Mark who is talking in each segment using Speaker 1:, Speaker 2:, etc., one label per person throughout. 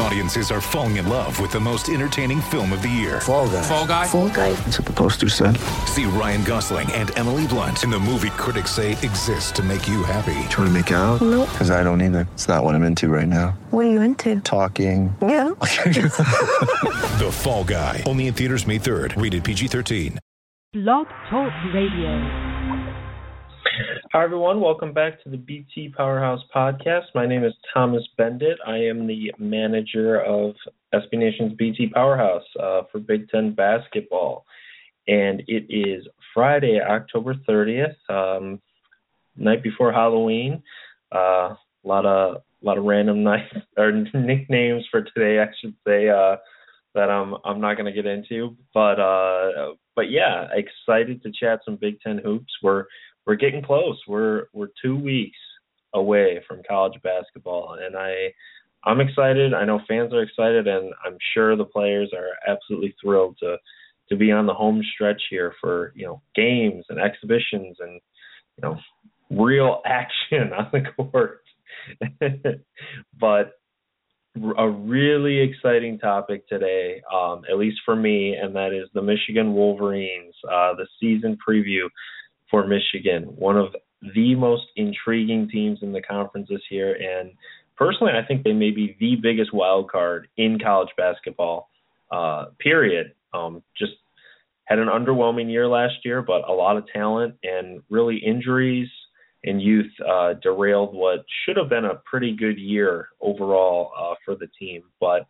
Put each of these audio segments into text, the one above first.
Speaker 1: Audiences are falling in love with the most entertaining film of the year.
Speaker 2: Fall guy.
Speaker 3: Fall guy.
Speaker 4: Fall guy.
Speaker 2: That's what the poster said.
Speaker 1: See Ryan Gosling and Emily Blunt in the movie critics say exists to make you happy.
Speaker 2: Trying to make it out?
Speaker 4: Nope.
Speaker 2: Because I don't either. It's not what I'm into right now.
Speaker 4: What are you into?
Speaker 2: Talking.
Speaker 4: Yeah.
Speaker 1: The Fall Guy. Only in theaters May 3rd. Rated PG-13.
Speaker 5: Blog Talk Radio.
Speaker 6: Hi, everyone. Welcome back to the BT Powerhouse podcast. My name is Thomas Beindit. I am the manager of SB Nation's BT Powerhouse uh, for Big Ten basketball. And it is Friday, October 30th, um, night before Halloween. Uh, a lot of a lot of random night or nicknames for today, I should say, uh, that I'm I'm not going to get into. But uh, but yeah, excited to chat some Big Ten hoops. We're we're getting close. We're we're two weeks away from college basketball, and I I'm excited. I know fans are excited, and I'm sure the players are absolutely thrilled to to be on the home stretch here for you know games and exhibitions and you know real action on the court. but a really exciting topic today, um, at least for me, and that is the Michigan Wolverines, uh, the season preview for Michigan, one of the most intriguing teams in the conference this year. And personally, I think they may be the biggest wild card in college basketball, uh, period. Um, just had an underwhelming year last year, but a lot of talent and really injuries and youth uh, derailed what should have been a pretty good year overall uh, for the team. But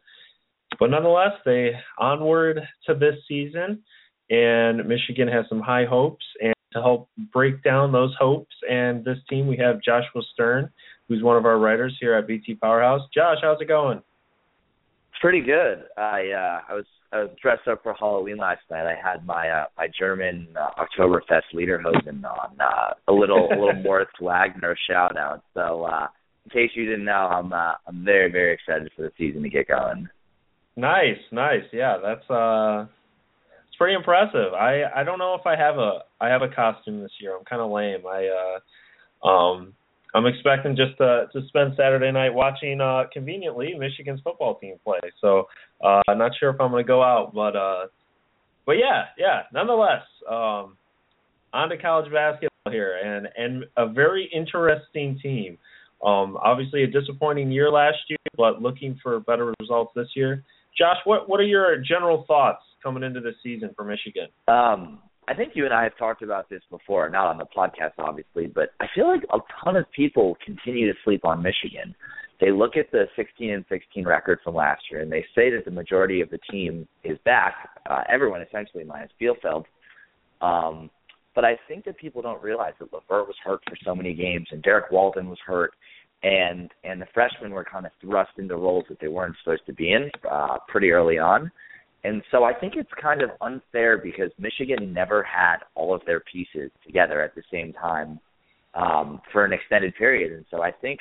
Speaker 6: but nonetheless, they onward to this season, and Michigan has some high hopes. And to help break down those hopes and this team, we have Joshua Stern, who's one of our writers here at BT Powerhouse. Josh, how's it going?
Speaker 7: It's pretty good. I uh, I was I was dressed up for Halloween last night. I had my uh, my German uh, Oktoberfest Lederhosen on, uh, a little a little Moritz Wagner shout out. So uh, in case you didn't know, I'm uh, I'm very very excited for the season to get going.
Speaker 6: Nice, nice. Yeah, that's uh pretty impressive. I I don't know if I have a I have a costume this year. I'm kind of lame. I uh um I'm expecting just to to spend Saturday night watching uh conveniently Michigan's football team play. So uh I'm not sure if I'm going to go out, but uh but yeah, yeah, nonetheless, um on to college basketball here and and a very interesting team. Um obviously a disappointing year last year, but looking for better results this year. Josh, what what are your general thoughts coming into the season for Michigan?
Speaker 7: Um I think you and I have talked about this before, not on the podcast, obviously, but I feel like a ton of people continue to sleep on Michigan. They look at the 16 and 16 record from last year, and they say that the majority of the team is back. Uh, everyone essentially minus Bielfeldt. Um, but I think that people don't realize that LeVert was hurt for so many games, and Derrick Walton was hurt, and and the freshmen were kind of thrust into roles that they weren't supposed to be in uh, pretty early on. And so I think it's kind of unfair because Michigan never had all of their pieces together at the same time um, for an extended period. And so I think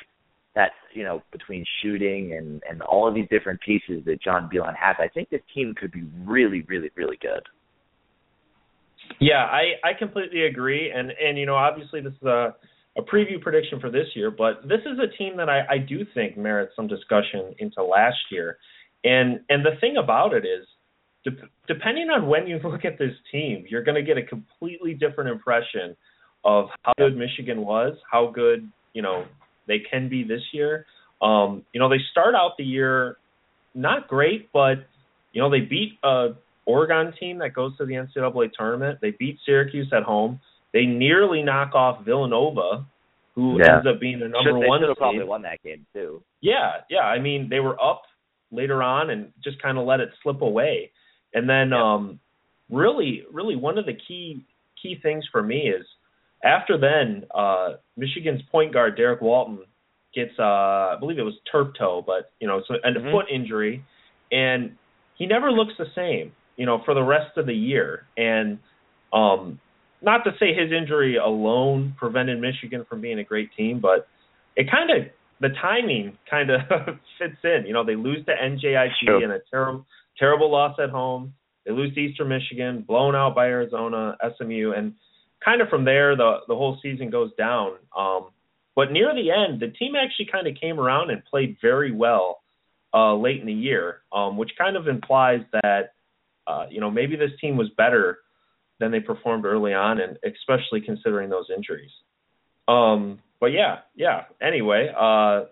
Speaker 7: that, you know, between shooting and, and all of these different pieces that John Beilein has, I think this team could be really, really, really good.
Speaker 6: Yeah, I, I completely agree. And, and, you know, obviously this is a, a preview prediction for this year, but this is a team that I, I do think merits some discussion into last year. And and the thing about it is de- depending on when you look at this team, you're going to get a completely different impression of how good Michigan was, how good you know they can be this year. Um, you know, they start out the year not great, but you know they beat a Oregon team that goes to the NCAA tournament. They beat Syracuse at home. They nearly knock off Villanova, who
Speaker 7: Yeah.
Speaker 6: ends up being the number
Speaker 7: should, they
Speaker 6: one
Speaker 7: should have probably won that game too.
Speaker 6: Yeah, yeah. I mean, they were up later on and just kind of let it slip away. And then
Speaker 7: Yeah.
Speaker 6: um really really one of the key key things for me is after then uh Michigan's point guard Derrick Walton gets uh I believe it was turf toe, but you know, so and a
Speaker 7: Mhm.
Speaker 6: foot injury and he never looks the same, you know, for the rest of the year. And um not to say his injury alone prevented Michigan from being a great team, but it kind of the timing kind of fits in. You know, they lose to NJIT
Speaker 7: Sure.
Speaker 6: in a terrible terrible loss at home. they lose to Eastern Michigan, blown out by Arizona, SMU, and kind of from there the the whole season goes down. Um, but near the end, the team actually kind of came around and played very well uh, late in the year, um, which kind of implies that uh, you know maybe this team was better than they performed early on, and especially considering those injuries. Um, but yeah, yeah. Anyway, uh,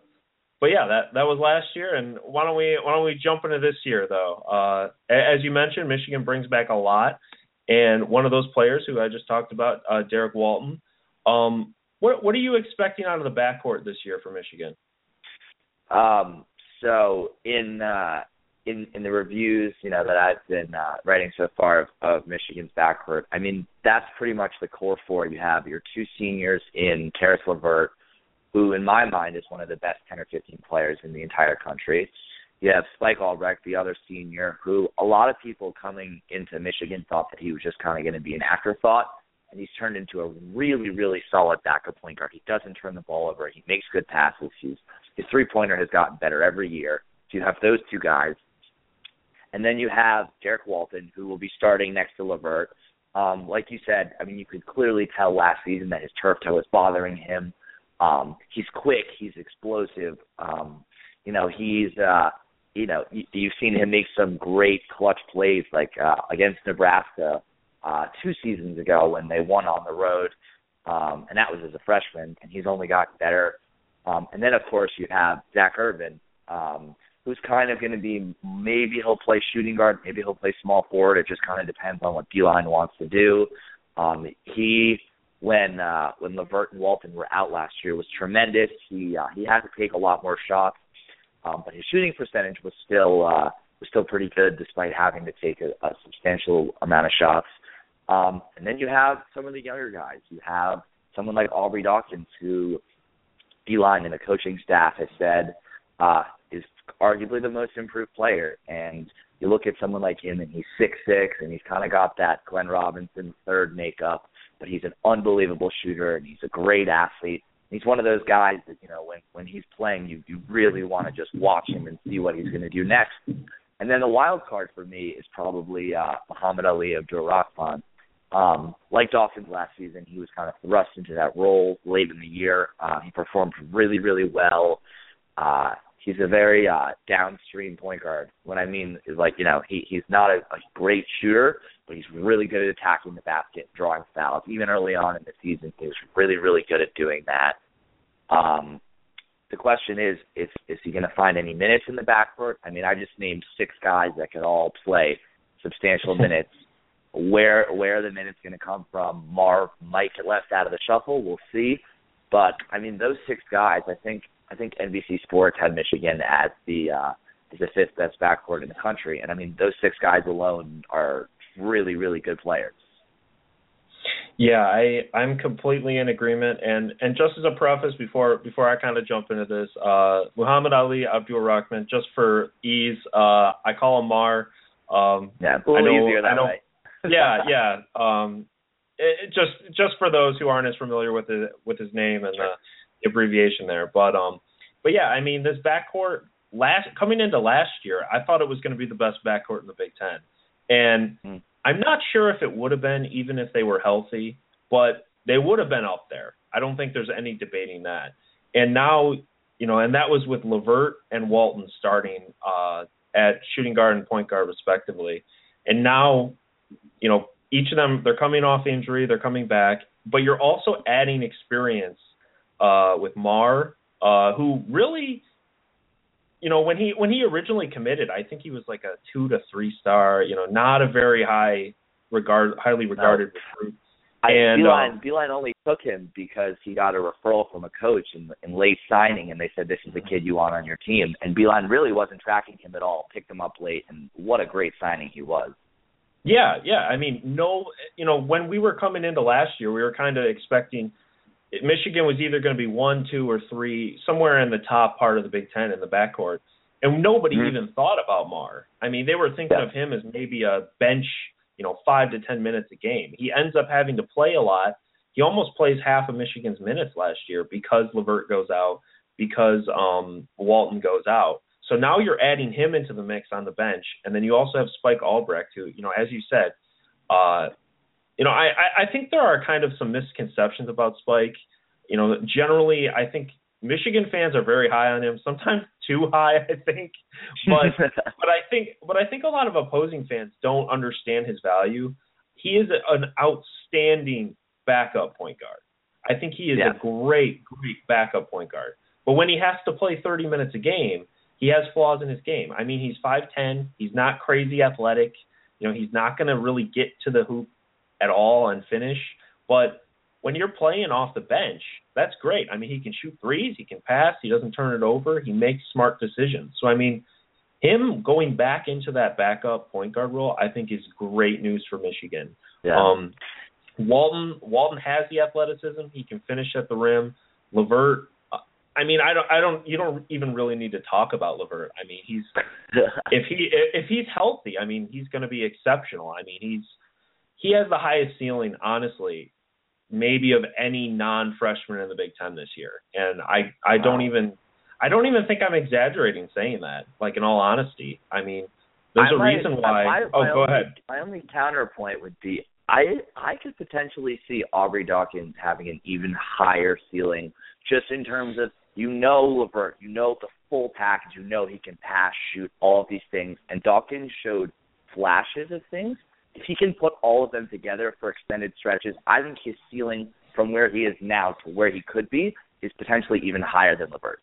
Speaker 6: but yeah, that that was last year, and why don't we why don't we jump into this year though? Uh, as you mentioned, Michigan brings back a lot, and one of those players who I just talked about, uh, Derrick Walton. Um, what what are you expecting out of the backcourt this year for Michigan?
Speaker 7: Um, so in uh, in in the reviews, you know, that I've been uh, writing so far of, of Michigan's backcourt, I mean, that's pretty much the core four. You have your two seniors in Caris LeVert who in my mind is one of the best 10 or 15 players in the entire country. You have Spike Albrecht, the other senior, who a lot of people coming into Michigan thought that he was just kind of going to be an afterthought, and he's turned into a really, really solid backup point guard. He doesn't turn the ball over. He makes good passes. He's, his three-pointer has gotten better every year. So you have those two guys. And then you have Derrick Walton, who will be starting next to LeVert. Um, like you said, I mean, you could clearly tell last season that his turf toe was bothering him. Um, he's quick. He's explosive. Um, you know, he's uh, you know, you, you've seen him make some great clutch plays, like uh, against Nebraska uh, two seasons ago when they won on the road, um, and that was as a freshman. And he's only gotten better. Um, and then of course you have Zak Irvin, um, who's kind of going to be maybe he'll play shooting guard, maybe he'll play small forward. It just kind of depends on what Beilein wants to do. Um, he when uh, when LeVert and Walton were out last year was tremendous. He uh, he had to take a lot more shots, um, but his shooting percentage was still uh, was still pretty good despite having to take a, a substantial amount of shots. Um, and then you have some of the younger guys. You have someone like Aubrey Dawkins, who Beilein and the coaching staff has said uh, is arguably the most improved player. And you look at someone like him, and he's six six, and he's kind of got that Glenn Robinson third makeup but he's an unbelievable shooter and he's a great athlete. He's one of those guys that you know when when he's playing, you you really want to just watch him and see what he's going to do next. And then the wild card for me is probably uh, Muhammad-Ali Abdur-Rahkman. Um, like Dawkins last season, he was kind of thrust into that role late in the year. Uh, he performed really, really well. Uh, he's a very uh, downstream point guard. What I mean is like you know he he's not a, a great shooter, but he's really good at attacking the basket, drawing fouls. Even early on in the season, he was really, really good at doing that. Um, the question is, is is he going to find any minutes in the backcourt? I mean, I just named six guys that could all play substantial minutes. Where where are the minutes going to come from? Marv might get left out of the shuffle. We'll see. But I mean, those six guys. I think I think NBC Sports had Michigan as the uh, as the fifth best backcourt in the country, and I mean, those six guys alone are really, really good players.
Speaker 6: Yeah, I I'm completely in agreement. And and just as a preface before before I kind of jump into this, uh, Muhammad-Ali Abdur-Rahkman, just for ease, uh, I call him Mar. Um,
Speaker 7: yeah, a little know, easier that way.
Speaker 6: yeah, yeah. Um, it, it just just for those who aren't as familiar with it with his name and sure. the abbreviation there, but um, but yeah, I mean this backcourt last coming into last year, I thought it was going to be the best backcourt in the Big Ten. And mm. I'm not sure if it would have been even if they were healthy, but they would have been up there. I don't think there's any debating that. And now, you know, and that was with LeVert and Walton starting uh, at shooting guard and point guard respectively. And now, you know, each of them they're coming off injury, they're coming back, but you're also adding experience uh, with Mar, uh, who really you know when he when he originally committed, I think he was like a two to three star. You know, not a very high regard, highly regarded no. recruit.
Speaker 7: I, and Beilein, um, Beilein only took him because he got a referral from a coach in, in late signing, and they said this is the kid you want on your team. And Beilein really wasn't tracking him at all. Picked him up late, and what a great signing he was.
Speaker 6: Yeah, yeah. I mean, no, you know, when we were coming into last year, we were kind of expecting Michigan was either going to be one, two, or three, somewhere in the top part of the Big Ten in the backcourt, and nobody mm-hmm. even thought about Mar. I mean, they were thinking yeah. of him as maybe a bench, you know, five to ten minutes a game. He ends up having to play a lot. He almost plays half of Michigan's minutes last year because LeVert goes out, because um, Walton goes out. so now you're adding him into the mix on the bench, and then you also have Spike Albrecht, who, you know, as you said, uh, you know, I, I think there are kind of some misconceptions about Spike. You know, generally, I think Michigan fans are very high on him, sometimes too high, I think. But but I think but I think a lot of opposing fans don't understand his value. He is an outstanding backup point guard. I think he is
Speaker 7: yeah.
Speaker 6: a great great backup point guard. But when he has to play 30 minutes a game, he has flaws in his game. I mean, he's 5'10, he's not crazy athletic. You know, he's not going to really get to the hoop at all and finish, but when you're playing off the bench, that's great. I mean, he can shoot threes, he can pass, he doesn't turn it over, he makes smart decisions. So I mean, him going back into that backup point guard role, I think is great news for Michigan.
Speaker 7: Yeah.
Speaker 6: Um, Walton Walton has the athleticism; he can finish at the rim. LeVert, I mean, I don't, I don't, you don't even really need to talk about LeVert. I mean, he's if he if he's healthy, I mean, he's going to be exceptional. I mean, he's he has the highest ceiling, honestly, maybe of any non-freshman in the Big Ten this year. And I I don't even I don't even think I'm exaggerating saying that. Like in all honesty, I mean, there's
Speaker 7: I
Speaker 6: a
Speaker 7: might-
Speaker 6: reason why.
Speaker 7: my-
Speaker 6: oh,
Speaker 7: my
Speaker 6: go
Speaker 7: only-
Speaker 6: ahead.
Speaker 7: My only counterpoint would be I I could potentially see Aubrey Dawkins having an even higher ceiling, just in terms of you know Levert, you know the full package, you know he can pass, shoot, all of these things, and Dawkins showed flashes of things. If he can put all of them together for extended stretches, I think his ceiling from where he is now to where he could be is potentially even higher than Levert's.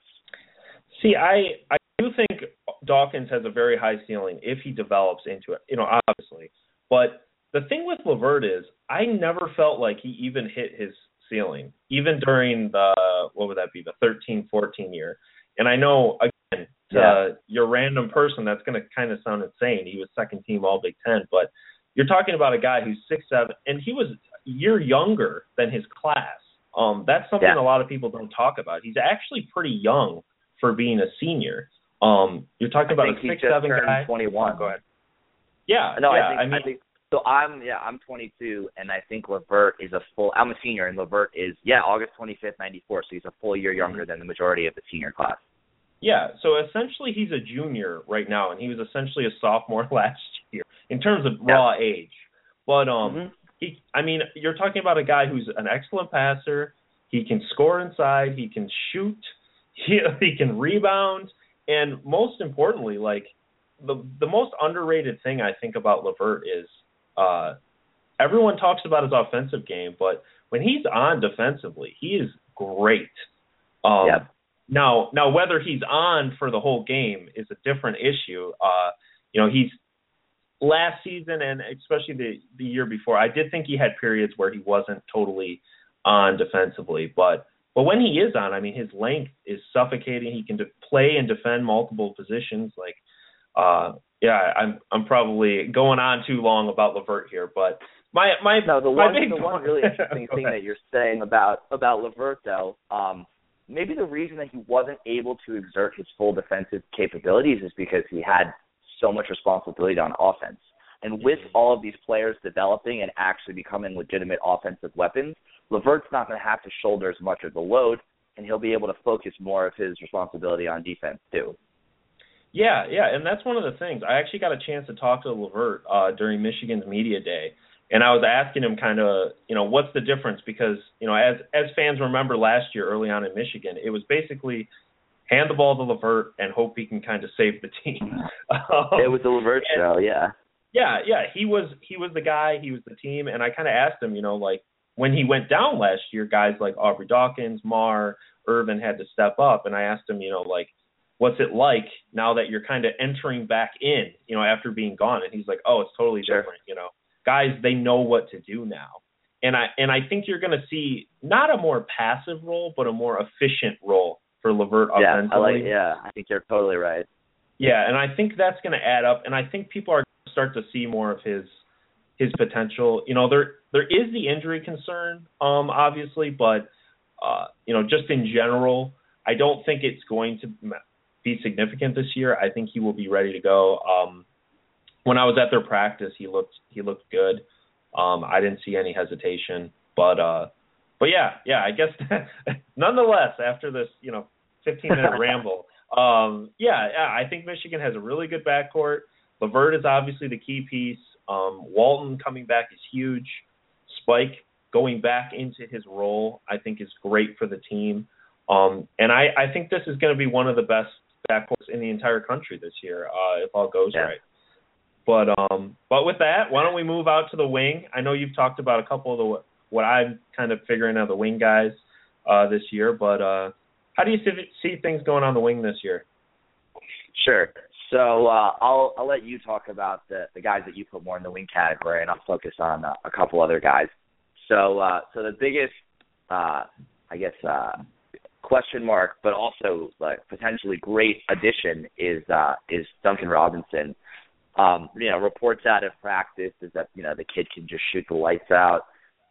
Speaker 6: See, I I do think Dawkins has a very high ceiling if he develops into it. You know, obviously, but the thing with Levert is I never felt like he even hit his ceiling, even during the what would that be, the 13, 14 year. And I know again, to
Speaker 7: Yeah.
Speaker 6: Uh, your random person, that's going to kind of sound insane. He was second team All Big Ten, but you're talking about a guy who's six seven, and he was a year younger than his class. Um, that's something
Speaker 7: Yeah.
Speaker 6: a lot of people don't talk about. He's actually pretty young for being a senior. Um, you're talking
Speaker 7: I
Speaker 6: about a six seven guy.
Speaker 7: 21.
Speaker 6: Oh, go ahead. Yeah,
Speaker 7: No,
Speaker 6: yeah.
Speaker 7: I think
Speaker 6: I mean,
Speaker 7: think so. I'm yeah, I'm 22, and I think Levert is a full. I'm a senior, and Levert is yeah, August 25th, 94. So he's a full year younger than the majority of the senior class.
Speaker 6: Yeah, so essentially he's a junior right now, and he was essentially a sophomore last year in terms of raw age. But um,
Speaker 7: Mhm.
Speaker 6: he, I mean, you're talking about a guy who's an excellent passer. He can score inside. He can shoot. He he can rebound, and most importantly, like the the most underrated thing I think about Levert is uh, everyone talks about his offensive game, but when he's on defensively, he is great. Um,
Speaker 7: Yep.
Speaker 6: Now, now whether he's on for the whole game is a different issue. Uh, you know, he's last season and especially the the year before. I did think he had periods where he wasn't totally on defensively, but but when he is on, I mean, his length is suffocating. He can de- play and defend multiple positions. Like, uh, yeah, I'm I'm probably going on too long about Levert here, but my my
Speaker 7: No, the
Speaker 6: my
Speaker 7: one the one really interesting thing that you're saying about about Levert though, um, maybe the reason that he wasn't able to exert his full defensive capabilities is because he had so much responsibility on offense. And with all of these players developing and actually becoming legitimate offensive weapons, Levert's not going to have to shoulder as much of the load, and he'll be able to focus more of his responsibility on defense too.
Speaker 6: Yeah, yeah, and that's one of the things. I actually got a chance to talk to Levert uh, during Michigan's media day, and I was asking him kind of, you know, what's the difference? Because you know, as as fans remember last year, early on in Michigan, it was basically hand the ball to Levert and hope he can kind of save the team. Um,
Speaker 7: it was the Levert
Speaker 6: and-
Speaker 7: show, yeah.
Speaker 6: yeah, yeah, he was he was the guy, he was the team, and I kind of asked him, you know, like when he went down last year, guys like Aubrey Dawkins, Marr, Irvin had to step up, and I asked him, you know, like what's it like now that you're kind of entering back in, you know, after being gone, and he's like, oh, it's totally
Speaker 7: Sure.
Speaker 6: different, you know, guys they know what to do now, and I and I think you're going to see not a more passive role, but a more efficient role for Levert
Speaker 7: Yeah. I like yeah, I think you're totally right.
Speaker 6: Yeah, and I think that's going to add up, and I think people are going to start to see more of his his potential. You know, there there is the injury concern, um, obviously, but uh, you know, just in general, I don't think it's going to be significant this year. I think he will be ready to go. Um, when I was at their practice, he looked he looked good. Um, I didn't see any hesitation, but uh, but yeah, yeah, I guess nonetheless, after this, you know, 15 minute ramble. um, yeah, yeah, I think Michigan has a really good backcourt. LeVert is obviously the key piece. Um, Walton coming back is huge. Spike going back into his role, I think, is great for the team. Um, and I, I think this is going to be one of the best backcourts in the entire country this year, uh, if all goes
Speaker 7: yeah.
Speaker 6: right. But um, but with that, why don't we move out to the wing? I know you've talked about a couple of the what I'm kind of figuring out the wing guys uh, this year, but uh, how do you see, things going on the wing this year?
Speaker 7: Sure. So uh, I'll I'll let you talk about the the guys that you put more in the wing category, and I'll focus on uh, a couple other guys. So uh, so the biggest, uh, I guess, uh, question mark, but also like potentially great addition is uh, is Duncan Robinson. Um, you know, reports out of practice is that you know the kid can just shoot the lights out.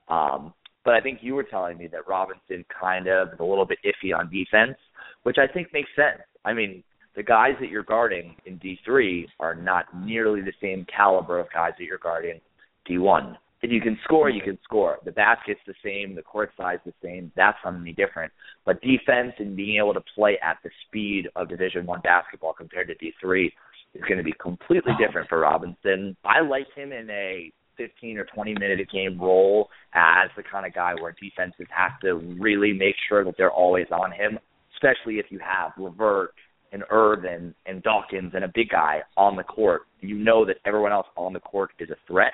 Speaker 7: Um, but I think you were telling me that Robinson kind of is a little bit iffy on defense, which I think makes sense. I mean, the guys that you're guarding in D3 are not nearly the same caliber of guys that you're guarding D1. If you can score, you mm-hmm. can score. The basket's the same, the court size the same. That's something different. But defense and being able to play at the speed of Division One basketball compared to D3 is going to be completely different for Robinson. I like him in a 15 or 20 minute a game role as the kind of guy where defenses have to really make sure that they're always on him, especially if you have LeVert and Irvin and Dawkins and a big guy on the court. You know that everyone else on the court is a threat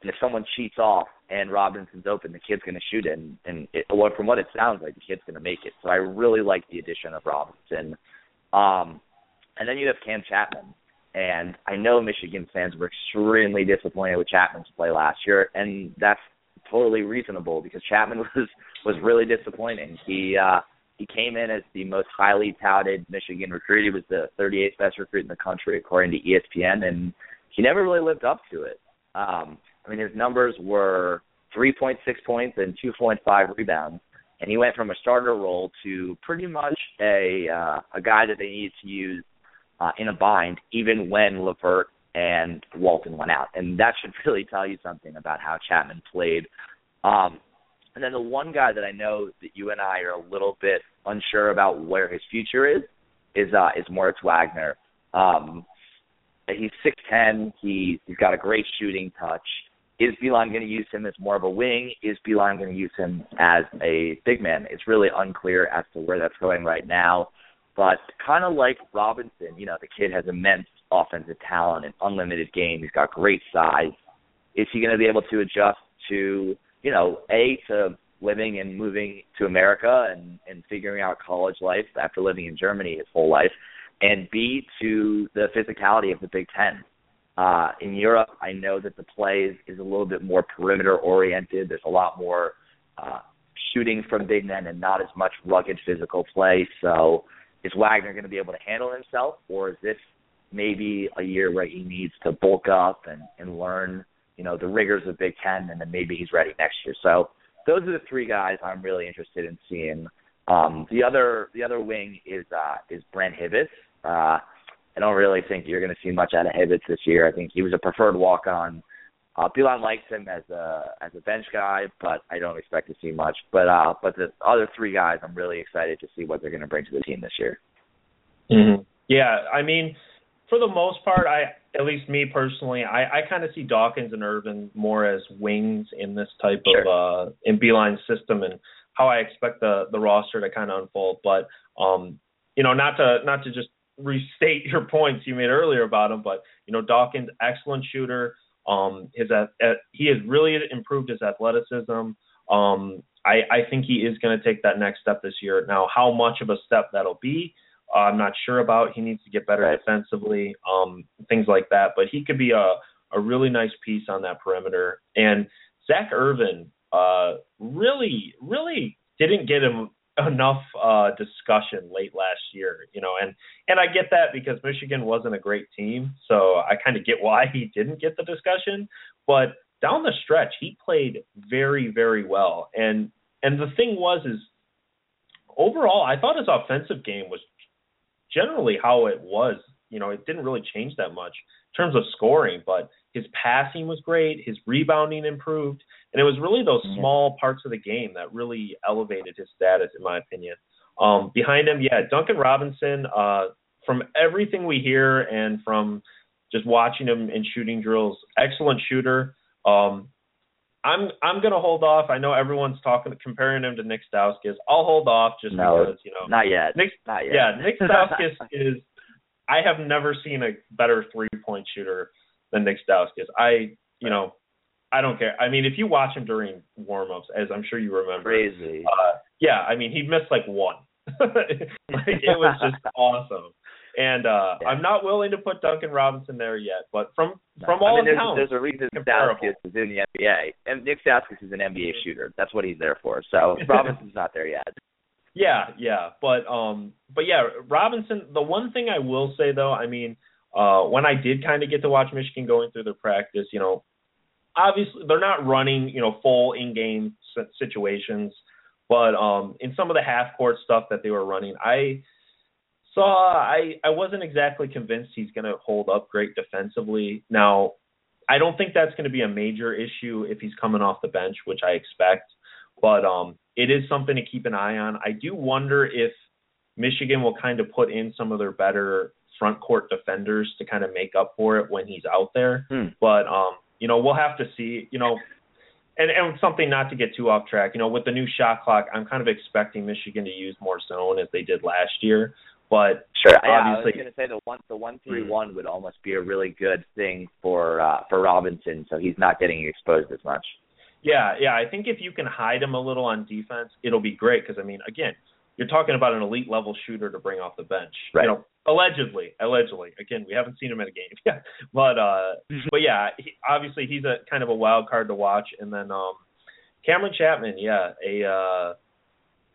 Speaker 7: and if someone cheats off and Robinson's open, the kid's going to shoot it. And, and it, from what it sounds like, the kid's going to make it. So I really like the addition of Robinson. Um, and then you have Cam Chatman. And I know Michigan fans were extremely disappointed with Chatman's play last year, and that's totally reasonable because Chatman was was really disappointing. He uh, he came in as the most highly touted Michigan recruit. He was the 38th best recruit in the country according to ESPN, and he never really lived up to it. Um, I mean, his numbers were 3.6 points and 2.5 rebounds, and he went from a starter role to pretty much a uh, a guy that they needed to use uh, in a bind, even when LeVert and Walton went out, and that should really tell you something about how Chatman played. Um, and then the one guy that I know that you and I are a little bit unsure about where his future is is uh, is Moritz Wagner. Um, he's six ten. He he's got a great shooting touch. Is Beilein going to use him as more of a wing? Is Beilein going to use him as a big man? It's really unclear as to where that's going right now. But kind of like Robinson, you know, the kid has immense offensive talent and unlimited game. He's got great size. Is he going to be able to adjust to, you know, a to living and moving to America and and figuring out college life after living in Germany his whole life, and b to the physicality of the Big Ten. Uh, in Europe, I know that the play is, is a little bit more perimeter oriented. There's a lot more uh, shooting from big men and not as much rugged physical play. So, is Wagner going to be able to handle himself, or is this maybe a year where he needs to bulk up and, and learn, you know, the rigors of Big Ten, and then maybe he's ready next year? So, those are the three guys I'm really interested in seeing. Um, the other the other wing is uh, is Brent Hibbitts. Uh, I don't really think you're going to see much out of Hibbitts this year. I think he was a preferred walk on. Uh, Beilein likes him as a as a bench guy, but I don't expect to see much. But uh, but the other three guys, I'm really excited to see what they're going to bring to the team this year.
Speaker 6: Mm-hmm. Yeah, I mean, for the most part, I at least me personally, I, I kind of see Dawkins and Irvin more as wings in this type
Speaker 7: sure.
Speaker 6: of uh in Beilein's system and how I expect the the roster to kind of unfold. But um, you know, not to not to just restate your points you made earlier about him, but you know Dawkins, excellent shooter. Um, his uh, he has really improved his athleticism. Um, I, I think he is going to take that next step this year. Now, how much of a step that'll be, uh, I'm not sure about. He needs to get better
Speaker 7: right.
Speaker 6: defensively, um, things like that. But he could be a a really nice piece on that perimeter. And Zak Irvin, uh, really, really didn't get him enough uh discussion late last year, you know, and and I get that because Michigan wasn't a great team, so I kind of get why he didn't get the discussion, but down the stretch he played very very well. And and the thing was is overall I thought his offensive game was generally how it was, you know, it didn't really change that much in terms of scoring, but his passing was great, his rebounding improved, and it was really those small parts of the game that really elevated his status, in my opinion. Um, behind him, yeah, Duncan Robinson. Uh, from everything we hear and from just watching him in shooting drills, excellent shooter. Um, I'm I'm gonna hold off. I know everyone's talking comparing him to Nick Stauskas. I'll hold off just
Speaker 7: no,
Speaker 6: because you know
Speaker 7: not yet.
Speaker 6: Nick,
Speaker 7: not yet.
Speaker 6: Yeah, Nick Stauskas is. I have never seen a better three point shooter than Nick Stauskas. I you know I don't care. I mean, if you watch him during warm-ups, as I'm sure you remember,
Speaker 7: crazy.
Speaker 6: Uh, yeah, I mean, he missed like one. like it was just awesome. And uh
Speaker 7: Yeah.
Speaker 6: I'm not willing to put Duncan Robinson there yet, but from from
Speaker 7: I
Speaker 6: all
Speaker 7: mean, there's,
Speaker 6: accounts,
Speaker 7: there's a reason. Stauskas is in the NBA, and Nick Stauskas is an NBA shooter. That's what he's there for. So Robinson's not there yet.
Speaker 6: Yeah, yeah, but um, but yeah, Robinson. The one thing I will say though, I mean, uh, when I did kind of get to watch Michigan going through their practice, you know, obviously they're not running, you know, full in-game situations, but um, in some of the half-court stuff that they were running, I saw I I wasn't exactly convinced he's going to hold up great defensively. Now, I don't think that's going to be a major issue if he's coming off the bench, which I expect. But um, it is something to keep an eye on. I do wonder if Michigan will kind of put in some of their better front court defenders to kind of make up for it when he's out there.
Speaker 7: Hmm.
Speaker 6: But um, you know, we'll have to see. You know, and and something not to get too off track. You know, with the new shot clock, I'm kind of expecting Michigan to use more zone as they did last year. But
Speaker 7: Sure. Yeah, I was going to say the one the one three one would almost be a really good thing for uh, for Robinson, so he's not getting exposed as much.
Speaker 6: Yeah, yeah. I think if you can hide him a little on defense, it'll be great. Because I mean, again, you're talking about an elite level shooter to bring off the bench.
Speaker 7: Right.
Speaker 6: You know, allegedly, allegedly. Again, we haven't seen him in a game. Yeah, but uh, but yeah, he, obviously he's a kind of a wild card to watch. And then um, Kameron Chatman, yeah, a uh,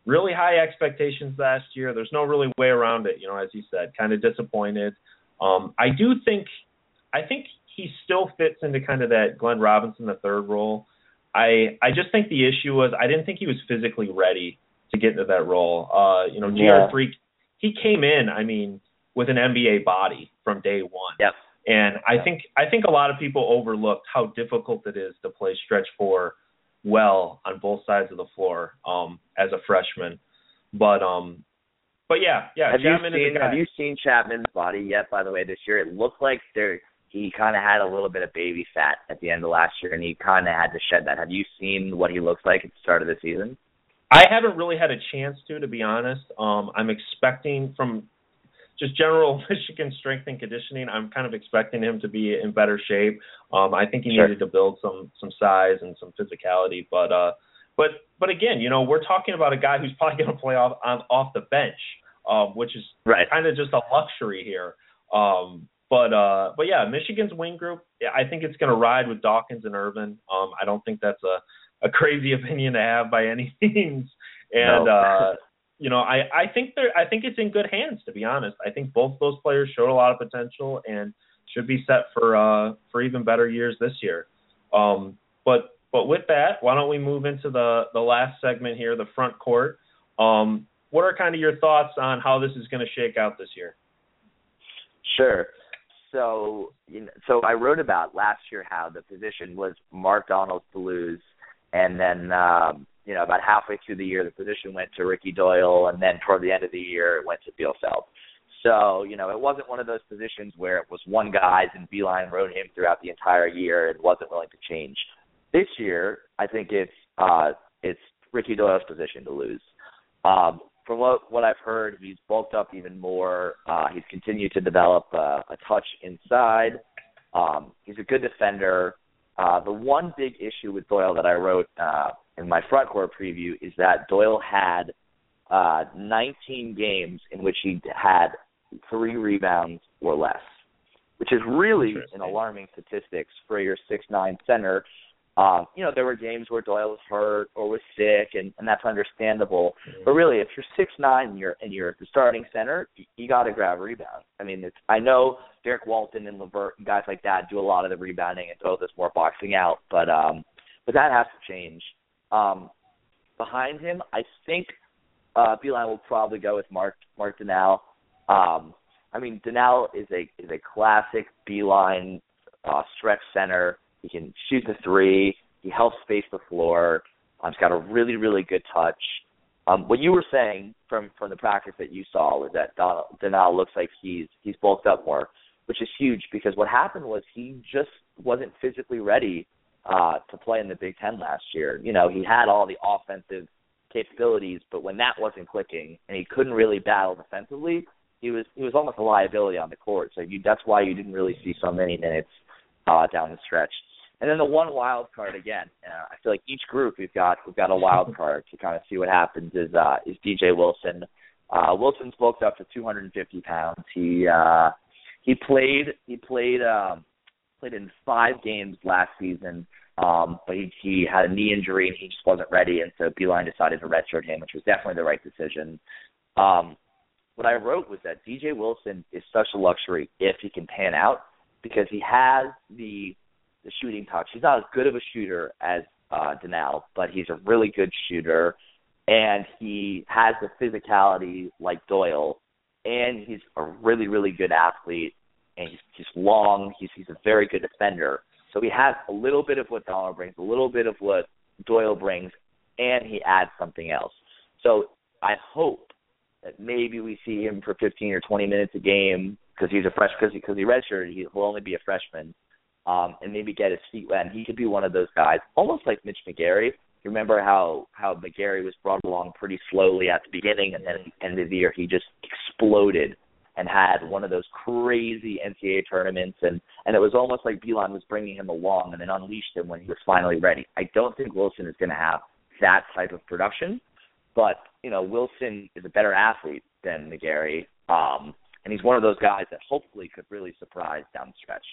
Speaker 6: really high expectations last year. There's no really way around it. You know, as you said, kind of disappointed. Um, I do think, I think he still fits into kind of that Glenn Robinson the third role. I I just think the issue was I didn't think he was physically ready to get into that role. Uh, you know,
Speaker 7: Yeah.
Speaker 6: GR three he came in, I mean, with an NBA body from day one.
Speaker 7: Yep.
Speaker 6: And I think I think a lot of people overlooked how difficult it is to play stretch four well on both sides of the floor um as a freshman. But um but yeah, yeah,
Speaker 7: have you
Speaker 6: Chatman is
Speaker 7: seen. Have you seen Chatman's body yet? By the way, this year it looked like there he kind of had a little bit of baby fat at the end of last year, and he kind of had to shed that. Have you seen what he looks like at the start of the season?
Speaker 6: I haven't really had a chance to, to be honest. Um, I'm expecting from just general Michigan strength and conditioning. I'm kind of expecting him to be in better shape. Um, I think he
Speaker 7: Sure.
Speaker 6: needed to build some some size and some physicality, but uh, but but again, you know, we're talking about a guy who's probably going to play off on off the bench, um, which is
Speaker 7: Right.
Speaker 6: kind of just a luxury here. Um, but uh, but yeah, Michigan's wing group. I think it's going to ride with Dawkins and Irvin. Um, I don't think that's a a crazy opinion to have by any means. And
Speaker 7: No.
Speaker 6: uh, you know, I I think they're I think it's in good hands to be honest. I think both those players showed a lot of potential and should be set for uh for even better years this year. Um, but but with that, why don't we move into the the last segment here, the front court. Um, what are kind of your thoughts on how this is going to shake out this year?
Speaker 7: Sure. So, you know, so I wrote about last year how the position was Mark Donnal to lose, and then um, you know about halfway through the year the position went to Ricky Doyle, and then toward the end of the year it went to Bielfeldt. So, you know, it wasn't one of those positions where it was one guy's and Beilein rode him throughout the entire year and wasn't willing to change. This year, I think it's uh it's Ricky Doyle's position to lose. Um, from what what I've heard, he's bulked up even more. Uh, he's continued to develop uh, a touch inside. Um, he's a good defender. Uh, the one big issue with Doyle that I wrote uh, in my front court preview is that Doyle had uh, 19 games in which he had three rebounds or less, which is really an alarming statistics for your six nine center. Um, you know, there were games where Doyle was hurt or was sick, and, and that's understandable. But really, if you're six nine and you're and you're the starting center, you, you got to grab rebounds. I mean, it's I know Derrick Walton and Levert and guys like that do a lot of the rebounding and Doyle does more boxing out, but um, but that has to change. Um, behind him, I think uh, Beilein will probably go with Mark Mark Donnal. Um, I mean, Donnal is a is a classic Beilein uh, stretch center. He can shoot the three. He helps space the floor. Um, he's got a really really good touch. Um, what you were saying from from the practice that you saw was that Donald, Donnal looks like he's he's bulked up more, which is huge because what happened was he just wasn't physically ready uh, to play in the Big Ten last year. You know, he had all the offensive capabilities, but when that wasn't clicking and he couldn't really battle defensively, he was he was almost a liability on the court. So you that's why you didn't really see so many minutes uh, down the stretch. And then the one wild card again. Uh, I feel like each group we've got we've got a wild card to kind of see what happens. Is uh, is DJ Wilson? Uh, Wilson's bulked up to 250 pounds. He uh, he played he played um, played in five games last season, um, but he he had a knee injury and he just wasn't ready, and so Beilein decided to redshirt him, which was definitely the right decision. Um, what I wrote was that DJ Wilson is such a luxury if he can pan out because he has the the shooting touch. He's not as good of a shooter as uh Donnal, but he's a really good shooter. And he has the physicality like Doyle. And he's a really, really good athlete and he's he's long, he's he's a very good defender. So he has a little bit of what Donnal brings, a little bit of what Doyle brings, and he adds something else. So I hope that maybe we see him for 15 or 20 minutes a game because he's a fresh because because he redshirted, he will only be a freshman um, and maybe get his feet wet. And he could be one of those guys, almost like Mitch McGary. You remember how how McGary was brought along pretty slowly at the beginning, and then at the end of the year he just exploded and had one of those crazy NCAA tournaments, and and it was almost like Beilein was bringing him along and then unleashed him when he was finally ready. I don't think Wilson is going to have that type of production, but you know Wilson is a better athlete than McGary, um, and he's one of those guys that hopefully could really surprise down the stretch.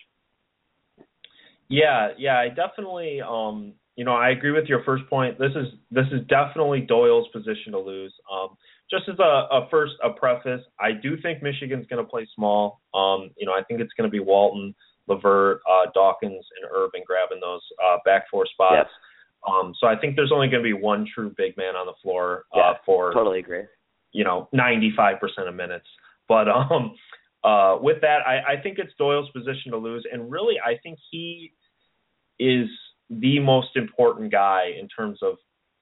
Speaker 6: Yeah, yeah, I definitely um you know, I agree with your first point. This is this is definitely Doyle's position to lose. Um just as a, a first a preface, I do think Michigan's going to play small. Um you know, I think it's going to be Walton, LeVert, uh Dawkins and Irvin grabbing those uh back four spots.
Speaker 7: Yes.
Speaker 6: Um so I think there's only going to be one true big man on the floor uh
Speaker 7: Yeah,
Speaker 6: for
Speaker 7: Totally agree.
Speaker 6: you know 95% of minutes. But um uh with that, I I think it's Doyle's position to lose and really I think he is the most important guy in terms of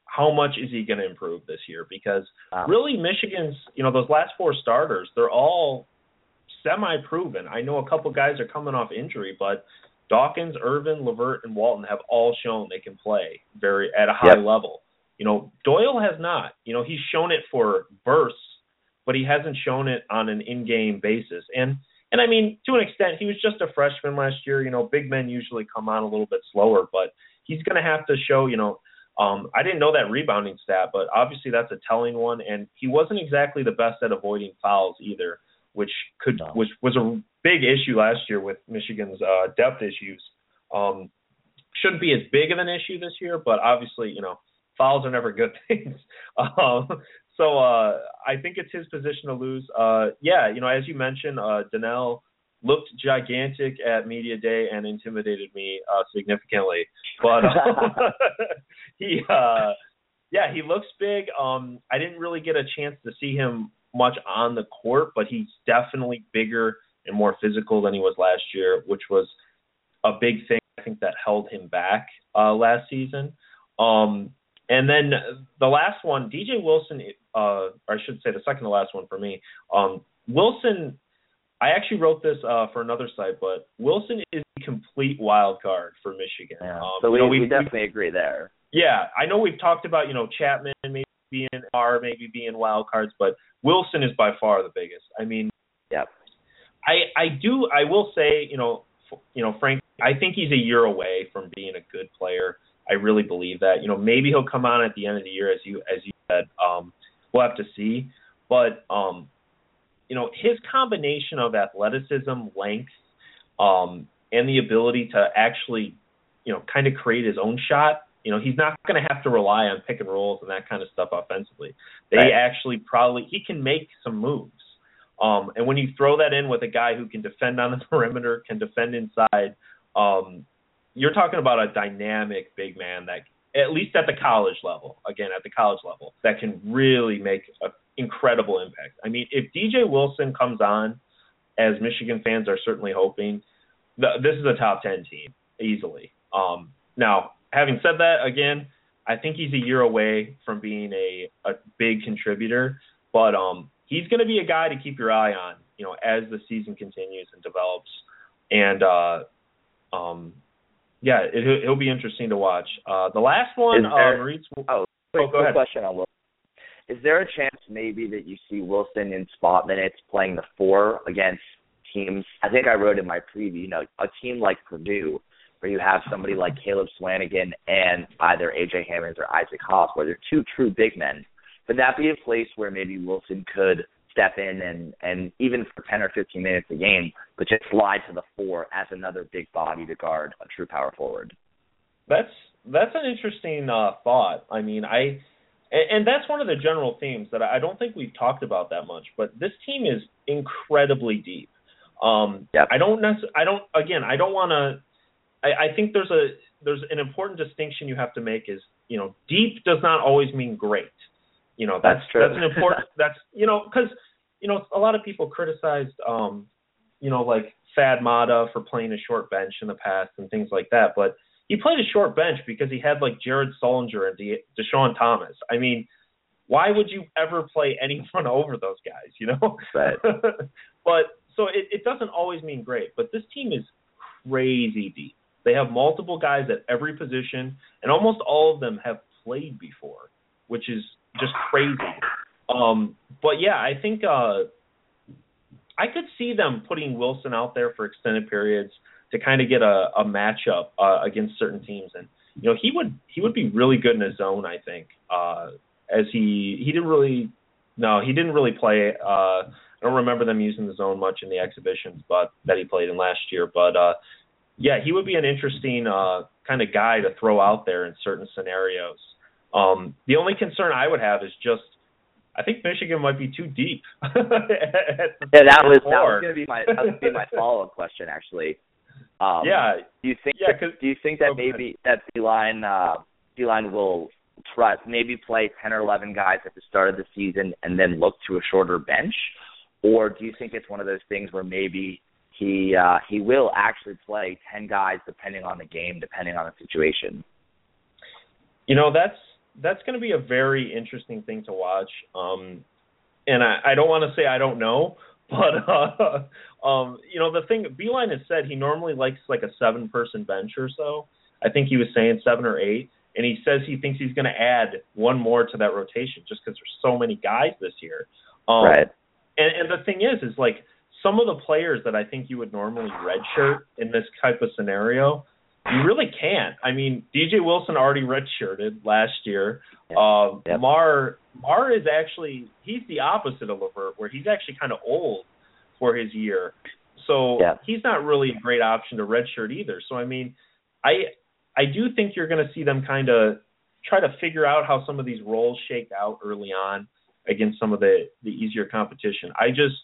Speaker 6: how much is he going to improve this year because really Michigan's you know those last four starters they're all semi proven. I know a couple guys are coming off injury, but Dawkins, Irvin, Levert, and Walton have all shown they can play very at a high
Speaker 7: Yep.
Speaker 6: level. You know, Doyle has not. You know, he's shown it for bursts, but he hasn't shown it on an in-game basis. And and I mean, to an extent, he was just a freshman last year. You know, big men usually come on a little bit slower, but he's going to have to show. You know, um, I didn't know that rebounding stat, but obviously that's a telling one. And he wasn't exactly the best at avoiding fouls either, which could
Speaker 7: No.
Speaker 6: which was a big issue last year with Michigan's uh, depth issues. Um, shouldn't be as big of an issue this year, but obviously, you know, fouls are never good things. um, so uh, I think it's his position to lose. Uh, yeah, you know, as you mentioned, uh, Donnal looked gigantic at media day and intimidated me uh, significantly. But um, he, uh, yeah, he looks big. Um, I didn't really get a chance to see him much on the court, but he's definitely bigger and more physical than he was last year, which was a big thing. I think that held him back uh, last season. Um, and then the last one, DJ Wilson, uh, or I should say the second to last one for me. Um, Wilson, I actually wrote this uh, for another site, but Wilson is a complete wild card for Michigan.
Speaker 7: Yeah.
Speaker 6: Um,
Speaker 7: so we,
Speaker 6: you know,
Speaker 7: we, definitely agree there.
Speaker 6: yeah, I know we've talked about you know Chatman maybe being R, maybe being wild cards, but Wilson is by far the biggest. I mean,
Speaker 7: Yep.
Speaker 6: I I do I will say you know f- you know Frank I think he's a year away from being a good player. I really believe that. You know maybe he'll come on at the end of the year as you as you said. Um, we'll have to see, but um, you know his combination of athleticism, length, um, and the ability to actually you know kind of create his own shot. You know he's not going to have to rely on pick and rolls and that kind of stuff offensively. They
Speaker 7: Right.
Speaker 6: actually probably he can make some moves. Um, and when you throw that in with a guy who can defend on the perimeter, can defend inside, um, you're talking about a dynamic big man that, at least at the college level, again at the college level, that can really make an incredible impact. I mean, if DJ Wilson comes on, as Michigan fans are certainly hoping, th- this is a top ten team easily. Um, now, having said that, again, I think he's a year away from being a a big contributor, but um, he's going to be a guy to keep your eye on, you know, as the season continues and develops, and uh, um, yeah, it, it'll be interesting to watch. Uh, the last one,
Speaker 7: Is there-
Speaker 6: uh, Moritz.
Speaker 7: Oh, quick,
Speaker 6: Oh, go ahead.
Speaker 7: question on Wilson. Is there a chance maybe that you see Wilson in spot minutes playing the four against teams? I think I wrote in my preview, you know, a team like Purdue, where you have somebody like Caleb Swanigan and either AJ Hammons or Isaac Haas, where they're two true big men. Would that be a place where maybe Wilson could step in and and even for ten or fifteen minutes a game, but just slide to the four as another big body to guard a true power forward?
Speaker 6: That's that's an interesting uh, thought. I mean, I and, and that's one of the general themes that I don't think we've talked about that much. But this team is incredibly deep. Um,
Speaker 7: Yep.
Speaker 6: I don't necess- I don't again. I don't want to. I, I think there's a there's an important distinction you have to make is you know deep does not always mean great. You know that's
Speaker 7: That's true.
Speaker 6: that's an important that's you know because you know a lot of people criticized um you know like Thad Matta for playing a short bench in the past and things like that, but he played a short bench because he had like Jared Sullinger and De- Deshaun Thomas. I mean, why would you ever play anyone over those guys? You know,
Speaker 7: Right.
Speaker 6: but so it, it doesn't always mean great. But this team is crazy deep. They have multiple guys at every position, and almost all of them have played before, which is just crazy. Um, but yeah, I think uh, I could see them putting Wilson out there for extended periods to kind of get a, a matchup uh, against certain teams, and you know he would he would be really good in his zone. I think uh, as he he didn't really no he didn't really play. Uh, I don't remember them using the zone much in the exhibitions, but that he played in last year. But uh, yeah, he would be an interesting uh, kind of guy to throw out there in certain scenarios. Um, the only concern I would have is just I think Michigan might be too deep.
Speaker 7: Yeah, that was that was gonna be my that was be my follow up question actually. Um,
Speaker 6: yeah,
Speaker 7: Do you think
Speaker 6: Yeah,
Speaker 7: that, do you think that
Speaker 6: Oh, go ahead.
Speaker 7: maybe that Beilein uh Beilein will try maybe play ten or eleven guys at the start of the season and then look to a shorter bench? Or do you think it's one of those things where maybe he uh he will actually play ten guys depending on the game, depending on the situation?
Speaker 6: you know that's that's going to be a very interesting thing to watch. Um, and I, I don't want to say I don't know, but uh, um, you know the thing Beilein has said he normally likes like a seven person bench or so. I think he was saying seven or eight, and he says he thinks he's going to add one more to that rotation just because there's so many guys this year. Um,
Speaker 7: right.
Speaker 6: And, and the thing is, is like some of the players that I think you would normally redshirt in this type of scenario, you really can't. I mean, DJ Wilson already redshirted last year. Um,
Speaker 7: Yep.
Speaker 6: Mar Mar is actually he's the opposite of LeVert, where he's actually kind of old for his year, so
Speaker 7: Yeah.
Speaker 6: he's not really a great option to redshirt either. So I mean, I I do think you're going to see them kind of try to figure out how some of these roles shake out early on against some of the the easier competition. I just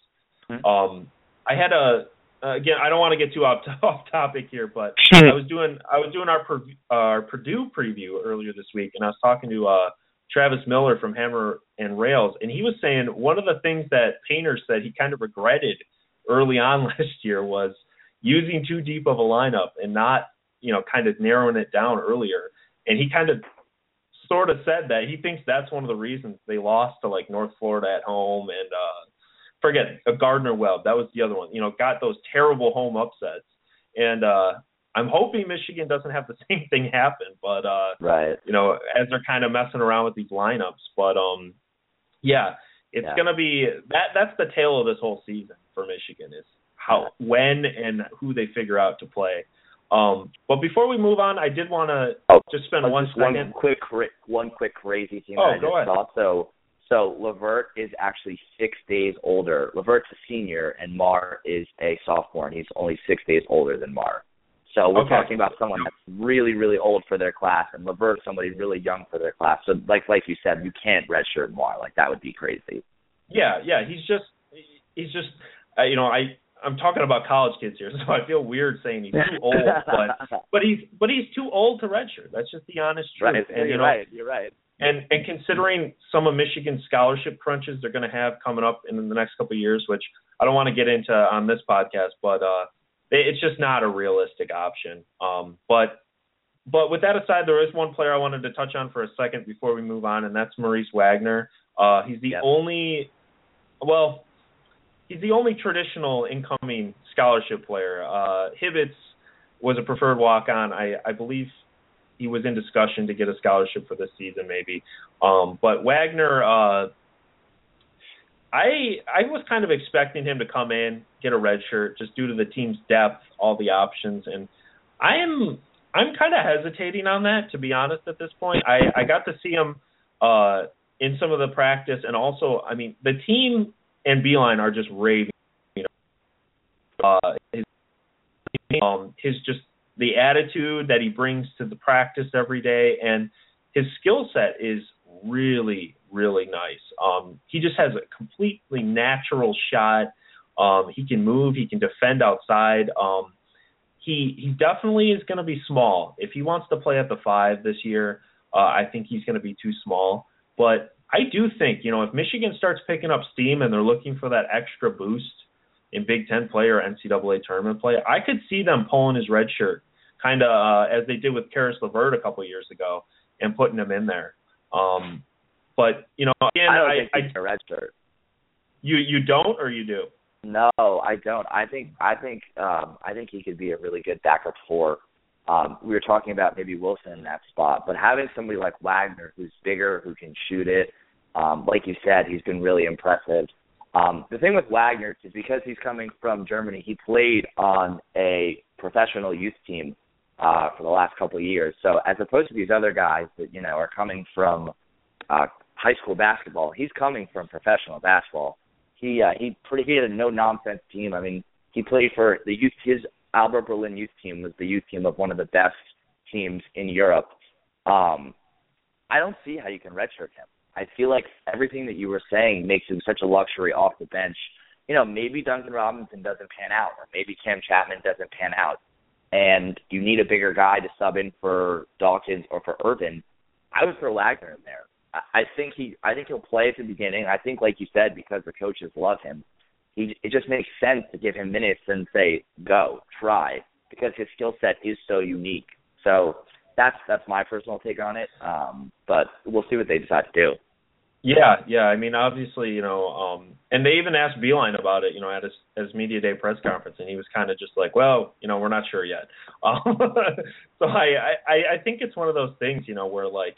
Speaker 7: Mhm.
Speaker 6: um I had a uh, again I don't want to get too off off topic here, but I was doing I was doing our our Purdue preview earlier this week, and I was talking to uh Travis Miller from Hammer and Rails, and he was saying one of the things that Painter said he kind of regretted early on last year was using too deep of a lineup and not you know kind of narrowing it down earlier, and he kind of sort of said that he thinks that's one of the reasons they lost to like North Florida at home and uh forget a Gardner Webb that was the other one you know got those terrible home upsets and uh I'm hoping Michigan doesn't have the same thing happen but uh
Speaker 7: Right.
Speaker 6: you know as they're kind of messing around with these lineups but um yeah it's
Speaker 7: Yeah.
Speaker 6: going to be that that's the tale of this whole season for Michigan is how when and who they figure out to play um but before we move on I did want to
Speaker 7: Oh,
Speaker 6: just spend
Speaker 7: Uh,
Speaker 6: one
Speaker 7: just
Speaker 6: second
Speaker 7: one quick, one quick crazy thing
Speaker 6: Oh,
Speaker 7: I
Speaker 6: go
Speaker 7: just
Speaker 6: ahead.
Speaker 7: saw. So, so LeVert is actually six days older. LeVert's a senior, and Mar is a sophomore, and he's only six days older than Mar. So we're
Speaker 6: Okay.
Speaker 7: talking about someone that's really, really old for their class, and LeVert somebody really young for their class. So, like, like you said, you can't redshirt Mar. Like that would be crazy.
Speaker 6: Yeah, yeah, he's just he's just uh, you know I I'm talking about college kids here, so I feel weird saying he's too old, but but he's but he's too old to redshirt. That's just the honest truth.
Speaker 7: right,
Speaker 6: And you
Speaker 7: you're
Speaker 6: know,
Speaker 7: right, you're right.
Speaker 6: And and considering some of Michigan's scholarship crunches they're going to have coming up in the next couple of years, which I don't want to get into on this podcast, but uh, it- it's just not a realistic option. Um, but but with that aside, there is one player I wanted to touch on for a second before we move on, and that's Moritz Wagner. Uh, he's the
Speaker 7: Yep.
Speaker 6: only, well, he's the only traditional incoming scholarship player. Uh, Hibbitts was a preferred walk-on. I, I believe he was in discussion to get a scholarship for this season, maybe. Um, but Wagner, uh, I I was kind of expecting him to come in, get a red shirt, just due to the team's depth, all the options, and I am I'm kind of hesitating on that to be honest at this point. I I got to see him uh in some of the practice and also I mean the team and Beilein are just raving you know uh his um his just the attitude that he brings to the practice every day and his skill set is really really nice. Um he just has a completely natural shot. Um he can move, he can defend outside. Um he he definitely is going to be small. If he wants to play at the 5 this year, uh I think he's going to be too small. But I do think, you know, if Michigan starts picking up steam and they're looking for that extra boost in Big Ten play or NCAA tournament play, I could see them pulling his red shirt, kind of uh, as they did with Caris LeVert a couple of years ago, and putting him in there. Um, but you know, again,
Speaker 7: I don't
Speaker 6: I,
Speaker 7: think
Speaker 6: I,
Speaker 7: he's a red shirt.
Speaker 6: you you don't or you do?
Speaker 7: No, I don't. I think I think um I think he could be a really good backup for um we were talking about maybe Wilson in that spot, but having somebody like Wagner who's bigger, who can shoot it, um, like you said, he's been really impressive. Um the thing with Wagner is because he's coming from Germany, he played on a professional youth team uh for the last couple of years. So as opposed to these other guys that, you know, are coming from uh high school basketball, he's coming from professional basketball he uh, he pretty he had a no nonsense team. I mean, he played for the youth. His Alba Berlin youth team was the youth team of one of the best teams in Europe. Um, I don't see how you can redshirt him. I feel like everything that you were saying makes him such a luxury off the bench. You know, maybe Duncan Robinson doesn't pan out, or maybe Cam Chatman doesn't pan out, and you need a bigger guy to sub in for Dawkins or for Irvin. I would throw Wagner in there. I think he I think he'll play at the beginning. I think like you said because the coaches love him. He it just makes sense to give him minutes and say go, try because his skill set is so unique. So that's that's my personal take on it. Um but we'll see what they decide to do.
Speaker 6: Yeah, yeah. I mean, obviously, you know, um, and they even asked Beilein about it, you know, at his, his media day press conference, and he was kind of just like, "Well, you know, we're not sure yet." Um, so I, I, I think it's one of those things, you know, where like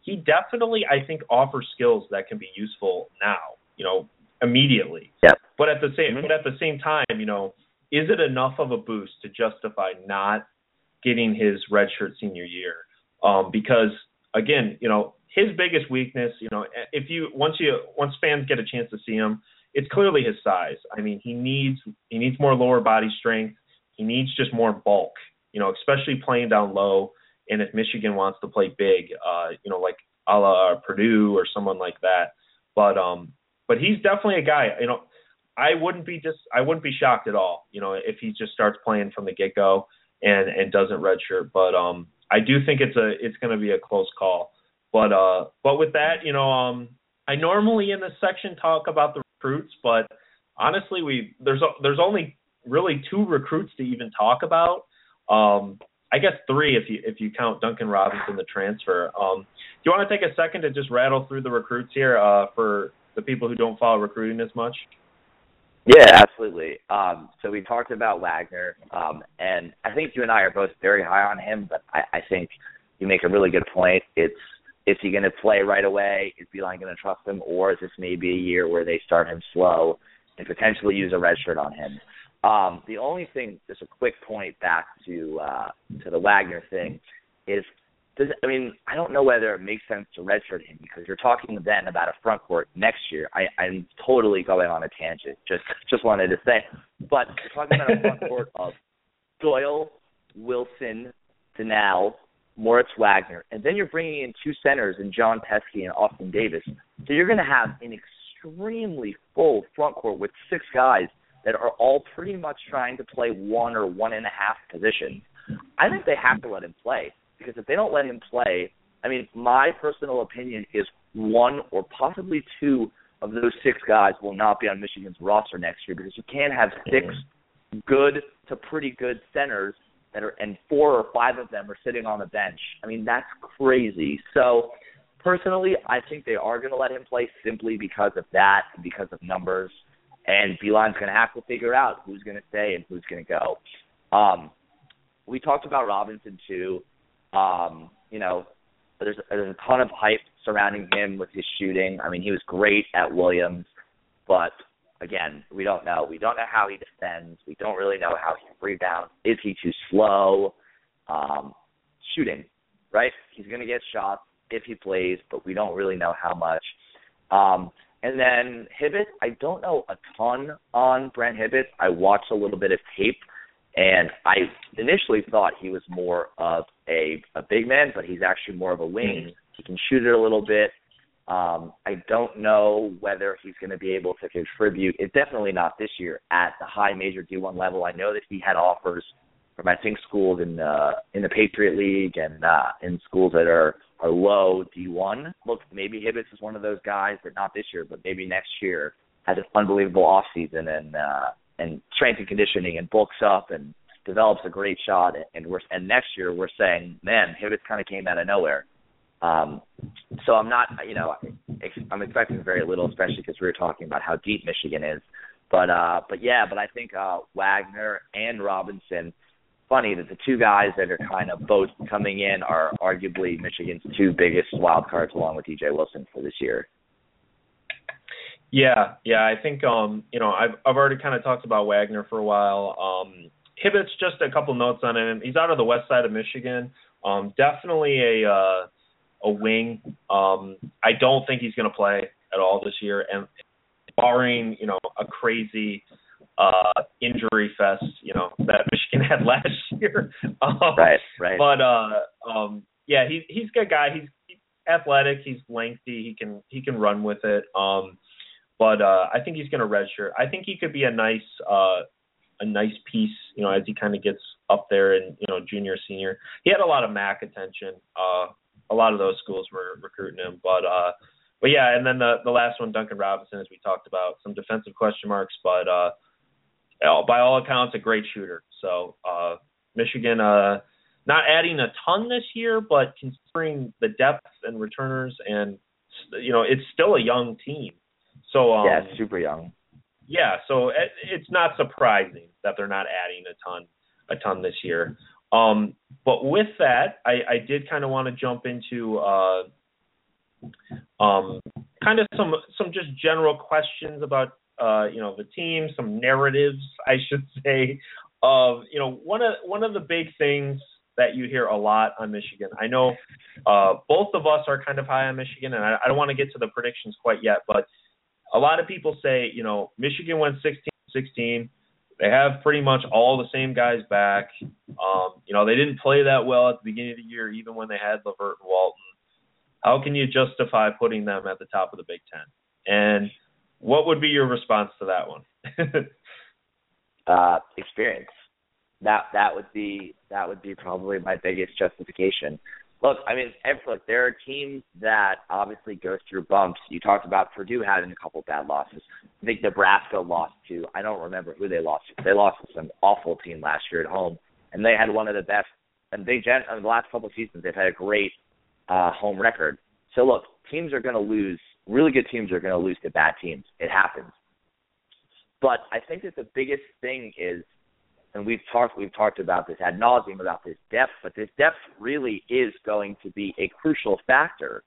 Speaker 6: he definitely, I think, offers skills that can be useful now, you know, immediately.
Speaker 7: Yeah.
Speaker 6: But at the same,
Speaker 7: Mhm.
Speaker 6: but at the same time, you know, is it enough of a boost to justify not getting his redshirt senior year? Um, because again, you know, his biggest weakness, you know, if you once you once fans get a chance to see him, it's clearly his size. I mean, he needs he needs more lower body strength. He needs just more bulk, you know, especially playing down low. And if Michigan wants to play big, uh, you know, like a la Purdue or someone like that. But um, but he's definitely a guy. You know, I wouldn't be just I wouldn't be shocked at all. You know, if he just starts playing from the get go and and doesn't redshirt. But um, I do think it's a it's going to be a close call. But uh, but with that, you know, um, I normally in this section talk about the recruits, but honestly, we there's there's only really two recruits to even talk about. Um, I guess three if you if you count Duncan Robinson the transfer. Um, do you want to take a second to just rattle through the recruits here uh, for the people who don't follow recruiting as much?
Speaker 7: Yeah, absolutely. Um, so we talked about Wagner, um, and I think you and I are both very high on him. But I, I think you make a really good point. It's is he going to play right away? Is Beilein going to trust him, or is this maybe a year where they start him slow and potentially use a red shirt on him? Um, the only thing, just a quick point back to uh, to the Wagner thing, is does I mean I don't know whether it makes sense to redshirt him because you're talking then about a front court next year. I, I'm totally going on a tangent. Just just wanted to say, but you're talking about a front court of Doyle, Wilson, Donnal, Moritz Wagner, and then you're bringing in two centers in Jon Teske and Austin Davis. So you're going to have an extremely full front court with six guys that are all pretty much trying to play one or one and a half positions. I think they have to let him play because if they don't let him play, I mean, my personal opinion is one or possibly two of those six guys will not be on Michigan's roster next year because you can't have six mm-hmm. good to pretty good centers that are and four or five of them are sitting on the bench. I mean, that's crazy. So personally, I think they are going to let him play simply because of that, because of numbers. And Beilein's going to have to figure out who's going to stay and who's going to go. Um, we talked about Robinson too. Um, you know, there's there's a ton of hype surrounding him with his shooting. I mean, he was great at Williams, but again, we don't know. We don't know how he defends. We don't really know how he rebounds. Is he too slow? Um, shooting, right? He's going to get shots if he plays, but we don't really know how much. Um, and then Hibbitts, I don't know a ton on Brent Hibbitts. I watched a little bit of tape, and I initially thought he was more of a a big man, but he's actually more of a wing. He can shoot it a little bit. Um, I don't know whether he's going to be able to contribute. It's definitely not this year at the high major D1 level. I know that he had offers from I think schools in uh, in the Patriot League and uh, in schools that are are low D1. Look, maybe Hibbitts is one of those guys, but not this year, but maybe next year has an unbelievable off season and uh, and strength and conditioning and bulks up and develops a great shot. And we're and next year we're saying, man, Hibbitts kind of came out of nowhere. Um, so I'm not, you know, I'm expecting very little, especially because we were talking about how deep Michigan is. But uh, but yeah, but I think uh, Wagner and Robinson. Funny that the two guys that are kind of both coming in are arguably Michigan's two biggest wild cards, along with DJ Wilson for this year.
Speaker 6: Yeah, yeah, I think um, you know, I've I've already kind of talked about Wagner for a while. Um Hibbitts just a couple notes on him. He's out of the west side of Michigan. Um definitely a uh a wing. Um, I don't think he's going to play at all this year, and barring you know a crazy uh, injury fest, you know that Michigan had last year.
Speaker 7: um, right, right.
Speaker 6: But uh, um, yeah, he's he's a good guy. He's, he's athletic. He's lengthy. He can he can run with it. Um, but uh, I think he's going to redshirt. I think he could be a nice uh, a nice piece, you know, as he kind of gets up there and you know junior senior. He had a lot of MAC attention uh, a lot of those schools were recruiting him. But uh, but yeah, and then the the last one, Duncan Robinson, as we talked about, some defensive question marks, but uh, by all accounts, a great shooter. So uh, Michigan, uh, not adding a ton this year, but considering the depth and returners, and you know, it's still a young team. So um,
Speaker 7: yeah, super young.
Speaker 6: Yeah, so it, it's not surprising that they're not adding a ton a ton this year. Um, but with that, I, I did kind of want to jump into uh, um, kind of some some just general questions about uh, you know the team, some narratives, I should say, of you know one of one of the big things that you hear a lot on Michigan. I know uh, both of us are kind of high on Michigan, and I, I don't want to get to the predictions quite yet, but a lot of people say you know Michigan went 16-16 they have pretty much all the same guys back. Um, you know, they didn't play that well at the beginning of the year, even when they had LeVert and Walton. How can you justify putting them at the top of the Big Ten? And what would be your response to that one?
Speaker 7: uh, experience. That that would be that would be probably my biggest justification. Look, I mean, look, there are teams that obviously go through bumps. You talked about Purdue having a couple bad losses. I think Nebraska lost to. I don't remember who they lost to. They lost to some awful team last year at home, and they had one of the best. And they in the last couple of seasons, they've had a great uh, home record. So look, teams are going to lose. Really good teams are going to lose to bad teams. It happens. But I think that the biggest thing is and we've talked we've talked about this ad nauseum about this depth, but this depth really is going to be a crucial factor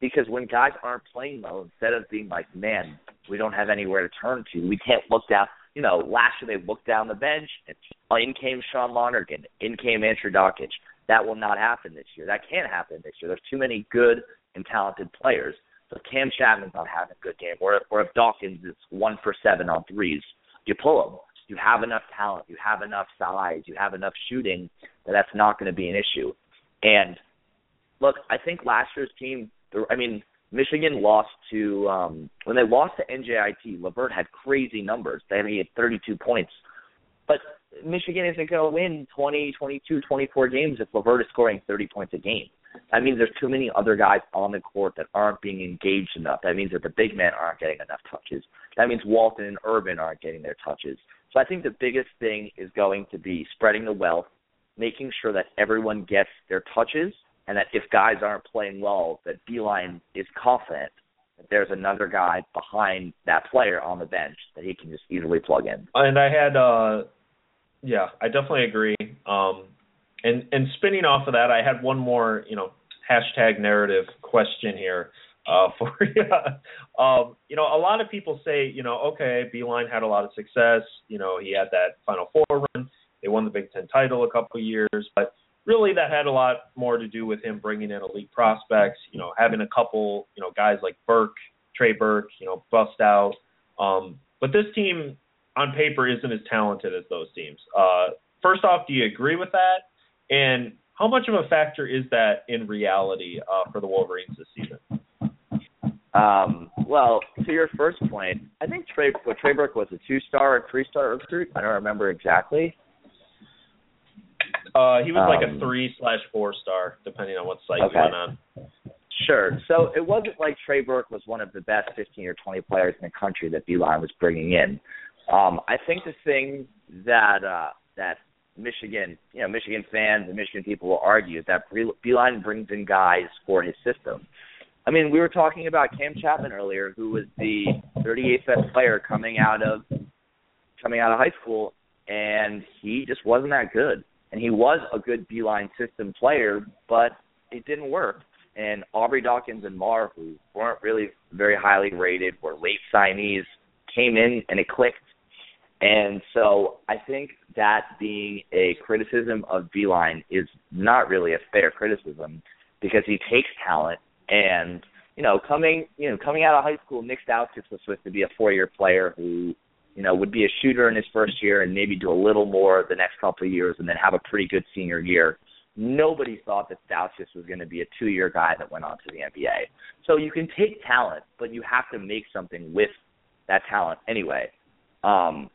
Speaker 7: because when guys aren't playing well, instead of being like, man, we don't have anywhere to turn to, we can't look down. You know, last year they looked down the bench, and in came Sean Lonergan, in came Andrew Dakich. That will not happen this year. That can't happen this year. There's too many good and talented players. So if Cam Chatman's not having a good game, or or if Dawkins is one for seven on threes, you pull him you have enough talent, you have enough size, you have enough shooting that that's not going to be an issue. And look, I think last year's team, I mean, Michigan lost to um when they lost to NJIT, LeVert had crazy numbers. They had 32 points. But Michigan isn't going to win 20, 22, 24 games if LeVert is scoring 30 points a game. That means there's too many other guys on the court that aren't being engaged enough. That means that the big men aren't getting enough touches. That means Walton and Irvin aren't getting their touches. So I think the biggest thing is going to be spreading the wealth making sure that everyone gets their touches and that if guys aren't playing well, that Beilein is confident that there's another guy behind that player on the bench that he can just easily plug in.
Speaker 6: And I had, uh, yeah, I definitely agree. Um, and and spinning off of that, I had one more, you know, hashtag narrative question here uh, for you. um, you know, a lot of people say, you know, okay, Beilein had a lot of success. You know, he had that Final Four run. They won the Big Ten title a couple of years, but really that had a lot more to do with him bringing in elite prospects. You know, having a couple, you know, guys like Burke, Trey Burke, you know, bust out. Um, but this team on paper isn't as talented as those teams. Uh, first off, do you agree with that? And how much of a factor is that in reality uh, for the Wolverines this season?
Speaker 7: Um, well, to your first point, I think Trey Trey Burke was a two-star or three-star recruit. I don't remember exactly.
Speaker 6: Uh, he was like
Speaker 7: Um,
Speaker 6: a three slash four star, depending on what site
Speaker 7: Okay.
Speaker 6: you went on.
Speaker 7: Sure. So it wasn't like Trey Burke was one of the best 15 or 20 players in the country that Beilein was bringing in. Um, I think the thing that uh, that Michigan, you know, Michigan fans and Michigan people will argue is that Beilein brings in guys for his system. I mean, we were talking about Cam Chatman earlier, who was the 38th best player coming out of coming out of high school, and he just wasn't that good. And he was a good Beilein system player, but it didn't work. And Aubrey Dawkins and Marr, who weren't really very highly rated, were late signees, came in and it clicked. And so I think that being a criticism of Beilein is not really a fair criticism because he takes talent and you know coming you know coming out of high school, Nick Stauskas was supposed to be a four year player who you know would be a shooter in his first year and maybe do a little more the next couple of years and then have a pretty good senior year. Nobody thought that Stauskas was going to be a two year guy that went on to the NBA. So you can take talent, but you have to make something with that talent anyway. Um,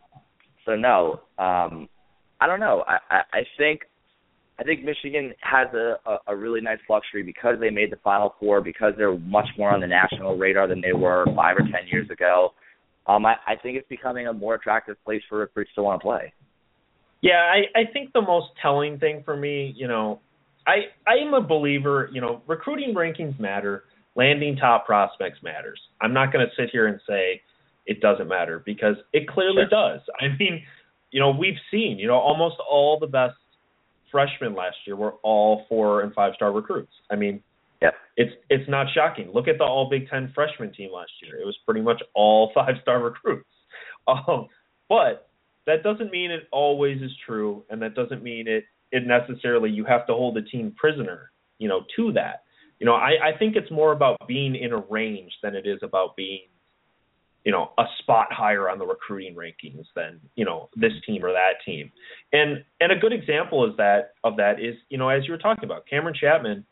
Speaker 7: so no, um, I don't know. I, I, I think I think Michigan has a, a, a really nice luxury because they made the Final Four, because they're much more on the national radar than they were five or ten years ago. Um, I, I think it's becoming a more attractive place for recruits to want to play.
Speaker 6: Yeah, I, I think the most telling thing for me, you know, I I am a believer, you know, recruiting rankings matter, landing top prospects matters. I'm not going to sit here and say it doesn't matter because it clearly
Speaker 7: Sure.
Speaker 6: does. I mean, you know, we've seen, you know, almost all the best freshmen last year were all four and five star recruits. I mean,
Speaker 7: Yep.
Speaker 6: it's it's not shocking. Look at the all Big Ten freshman team last year. It was pretty much all five star recruits. Um, but that doesn't mean it always is true, and that doesn't mean it it necessarily you have to hold a team prisoner, you know, to that. You know, I, I think it's more about being in a range than it is about being, you know, a spot higher on the recruiting rankings than, you know, this team or that team. And and a good example is that of that is, you know, as you were talking about, Kameron Chatman,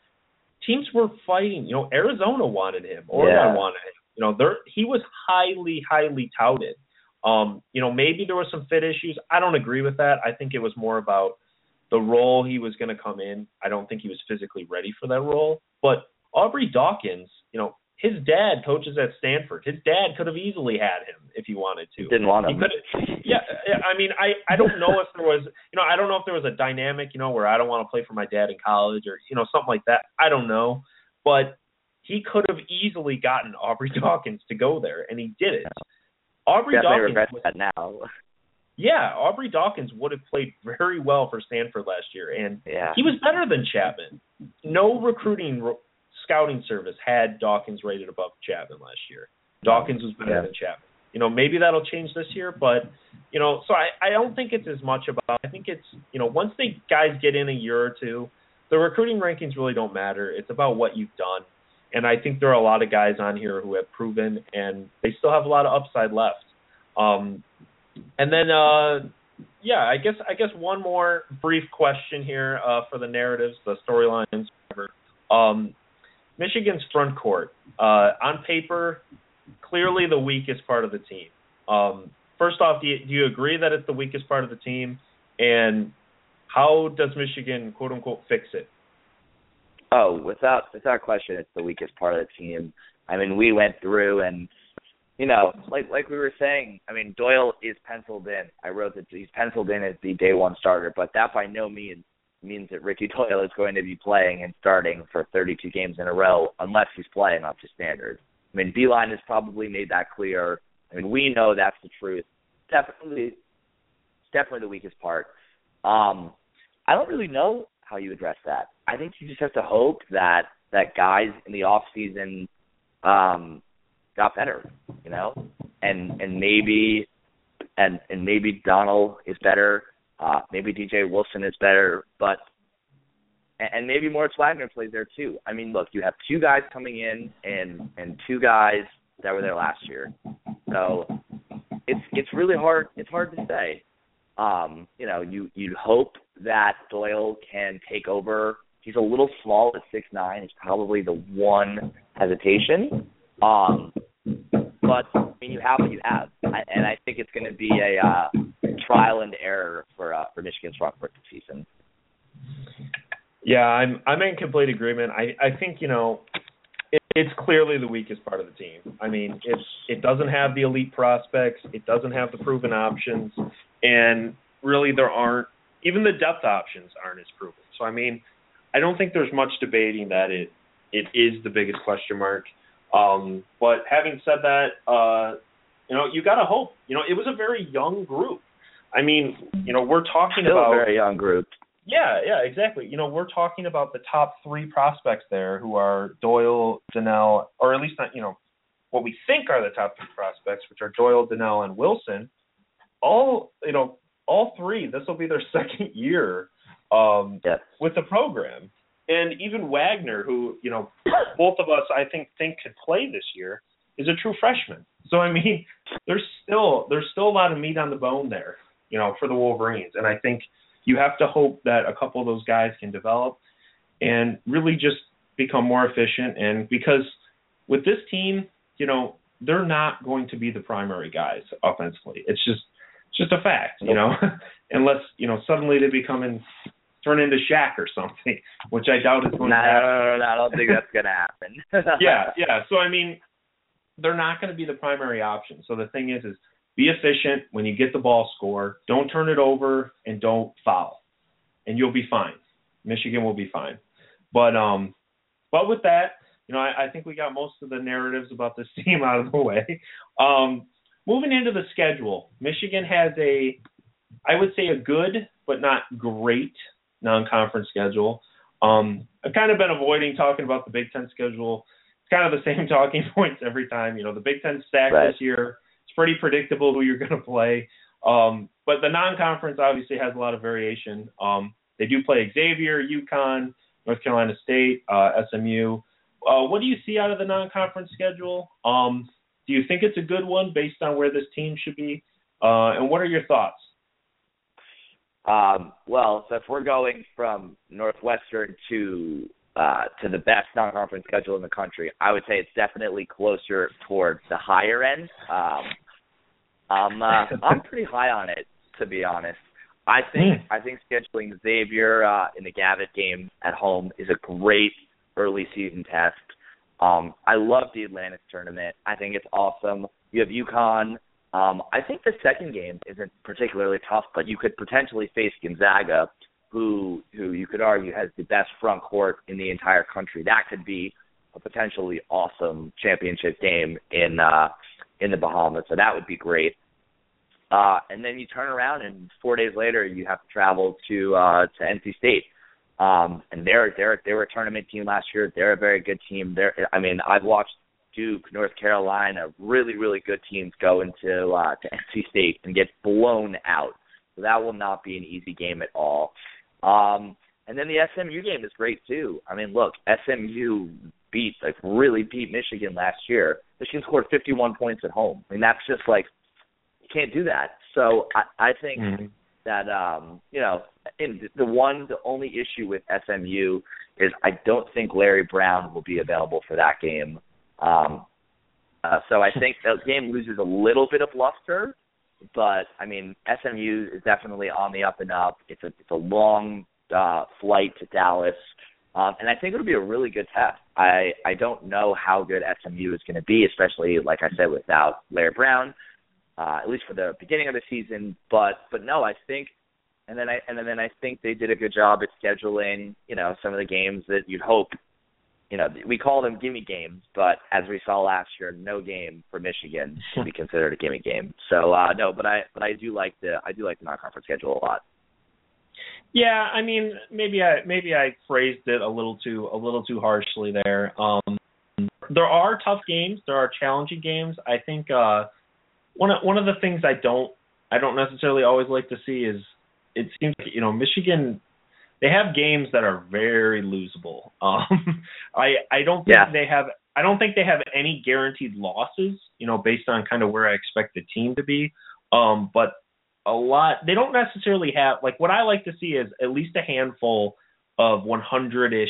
Speaker 6: teams were fighting, you know, Arizona wanted him, Oregon
Speaker 7: Yeah.
Speaker 6: wanted him. You know, there he was highly, highly touted. Um, you know, maybe there was some fit issues. I don't agree with that. I think it was more about the role he was going to come in. I don't think he was physically ready for that role. But Aubrey Dawkins, you know, his dad coaches at Stanford. His dad could have easily had him if he wanted to.
Speaker 7: Didn't want him.
Speaker 6: Yeah, I mean, I I don't know if there was, you know, I don't know if there was a dynamic, you know, where I don't want to play for my dad in college or you know something like that. I don't know, but he could have easily gotten Aubrey Dawkins to go there, and he did it. Aubrey
Speaker 7: Definitely
Speaker 6: Dawkins
Speaker 7: regret
Speaker 6: was-
Speaker 7: that now.
Speaker 6: yeah, Aubrey Dawkins would have played very well for Stanford last year, and
Speaker 7: Yeah.
Speaker 6: he was better than Chatman. No recruiting scouting service had Dawkins rated above Chatman last year. Dawkins was better
Speaker 7: Yeah.
Speaker 6: than Chatman. You know, maybe that'll change this year, but you know, so I I don't think it's as much about. I think it's you know once they guys get in a year or two, the recruiting rankings really don't matter. It's about what you've done, and I think there are a lot of guys on here who have proven, and they still have a lot of upside left. Um, and then, uh, yeah, I guess I guess one more brief question here uh, for the narratives, the storylines, whatever. Um, Michigan's front court, uh, on paper, clearly the weakest part of the team. Um, first off, do you, do you agree that it's the weakest part of the team? And how does Michigan, quote unquote, fix it?
Speaker 7: Oh, without without question, it's the weakest part of the team. I mean, we went through and you know, like like we were saying, I mean, Doyle is penciled in. I wrote that he's penciled in as the day one starter, but that by no means means that Ricky Doyle is going to be playing and starting for 32 games in a row unless he's playing up to standard. I mean, Beilein has probably made that clear. I mean, we know that's the truth. Definitely, definitely the weakest part. Um, I don't really know how you address that. I think you just have to hope that that guys in the off season um, got better, you know, and and maybe and and maybe Donnal is better. Uh, maybe DJ Wilson is better, but and, maybe Moritz Wagner plays there too. I mean, look, you have two guys coming in and and two guys that were there last year, so it's it's really hard. It's hard to say. Um, you know, you you hope that Doyle can take over. He's a little small at six nine. It's probably the one hesitation. Um, but I mean, you have what you have, and I think it's going to be a uh, trial and error for uh, for Michigan's court this season.
Speaker 6: Yeah, I'm I'm in complete agreement. I I think you know it, it's clearly the weakest part of the team. I mean, it's it doesn't have the elite prospects, it doesn't have the proven options, and really there aren't even the depth options aren't as proven. So I mean, I don't think there's much debating that it it is the biggest question mark. Um, but having said that, uh, you know, you got to hope. You know, it was a very young group. I mean, you know, we're talking
Speaker 7: Still
Speaker 6: about
Speaker 7: a very young group.
Speaker 6: Yeah, yeah, exactly. You know, we're talking about the top three prospects there, who are Doyle, Donnal, or at least not, you know, what we think are the top three prospects, which are Doyle, Donnal, and Wilson. All, you know, all three. This will be their second year um,
Speaker 7: yes.
Speaker 6: with the program, and even Wagner, who you know, both of us I think think could play this year, is a true freshman. So I mean, there's still there's still a lot of meat on the bone there, you know, for the Wolverines, and I think you have to hope that a couple of those guys can develop and really just become more efficient. And because with this team, you know, they're not going to be the primary guys offensively. It's just it's just a fact, you know, unless you know suddenly they become in turn into Shaq or something, which I doubt is going
Speaker 7: no,
Speaker 6: to happen.
Speaker 7: No, no, no, I don't think that's going to happen.
Speaker 6: yeah, yeah. So I mean, they're not going to be the primary option. So the thing is, is be efficient when you get the ball score. Don't turn it over and don't foul, and you'll be fine. Michigan will be fine. But um, but with that, you know, I, I think we got most of the narratives about this team out of the way. Um, moving into the schedule, Michigan has a, I would say, a good but not great non-conference schedule. Um, I've kind of been avoiding talking about the Big Ten schedule. It's kind of the same talking points every time. You know, the Big Ten stack
Speaker 7: right.
Speaker 6: this year It's pretty predictable who you're going to play. Um, but the non-conference obviously has a lot of variation. Um, they do play Xavier, UConn, North Carolina State, uh, SMU. Uh, what do you see out of the non-conference schedule? Um, do you think it's a good one based on where this team should be? Uh, and what are your thoughts?
Speaker 7: Um, well, so if we're going from Northwestern to uh, to the best non-conference schedule in the country, I would say it's definitely closer towards the higher end. Um, I'm uh, I'm pretty high on it to be honest. I think
Speaker 6: Hmm.
Speaker 7: I think scheduling Xavier uh, in the Gavitt game at home is a great early season test. Um, I love the Atlantis tournament. I think it's awesome. You have UConn. Um, I think the second game isn't particularly tough, but you could potentially face Gonzaga, who who you could argue has the best front court in the entire country. That could be a potentially awesome championship game in uh, in the Bahamas. So that would be great. Uh, and then you turn around and four days later you have to travel to uh, to NC State. Um, and they're they're they were a tournament team last year. They're a very good team. They're I mean I've watched Duke, North Carolina, really really good teams go into uh, to NC State and get blown out. So that will not be an easy game at all. Um, and then the SMU game is great too. I mean, look, SMU beat like really beat Michigan last year. Michigan scored 51 points at home. I mean, that's just like you can't do that. So I, I think
Speaker 6: Mm-hmm.
Speaker 7: that um, you know, in the one the only issue with SMU is I don't think Larry Brown will be available for that game. Um, uh, so I think the game loses a little bit of luster, but I mean SMU is definitely on the up and up. It's a it's a long uh, flight to Dallas. Um, and I think it'll be a really good test. I I don't know how good SMU is going to be, especially like I said without Larry Brown, uh, at least for the beginning of the season. But but no, I think and then I and then I think they did a good job at scheduling, you know, some of the games that you'd hope. You know, we call them gimme games, but as we saw last year, no game for Michigan should be considered a gimme game. So uh no, but I but I do like the I do like the non-conference schedule a lot.
Speaker 6: Yeah, I mean, maybe I maybe I phrased it a little too a little too harshly there. Um, there are tough games, there are challenging games. I think uh, one of one of the things I don't I don't necessarily always like to see is it seems like you know Michigan they have games that are very losable. Um, I I don't think
Speaker 7: Yeah.
Speaker 6: they have I don't think they have any guaranteed losses. You know, based on kind of where I expect the team to be. Um, but a lot they don't necessarily have like what I like to see is at least a handful of 100ish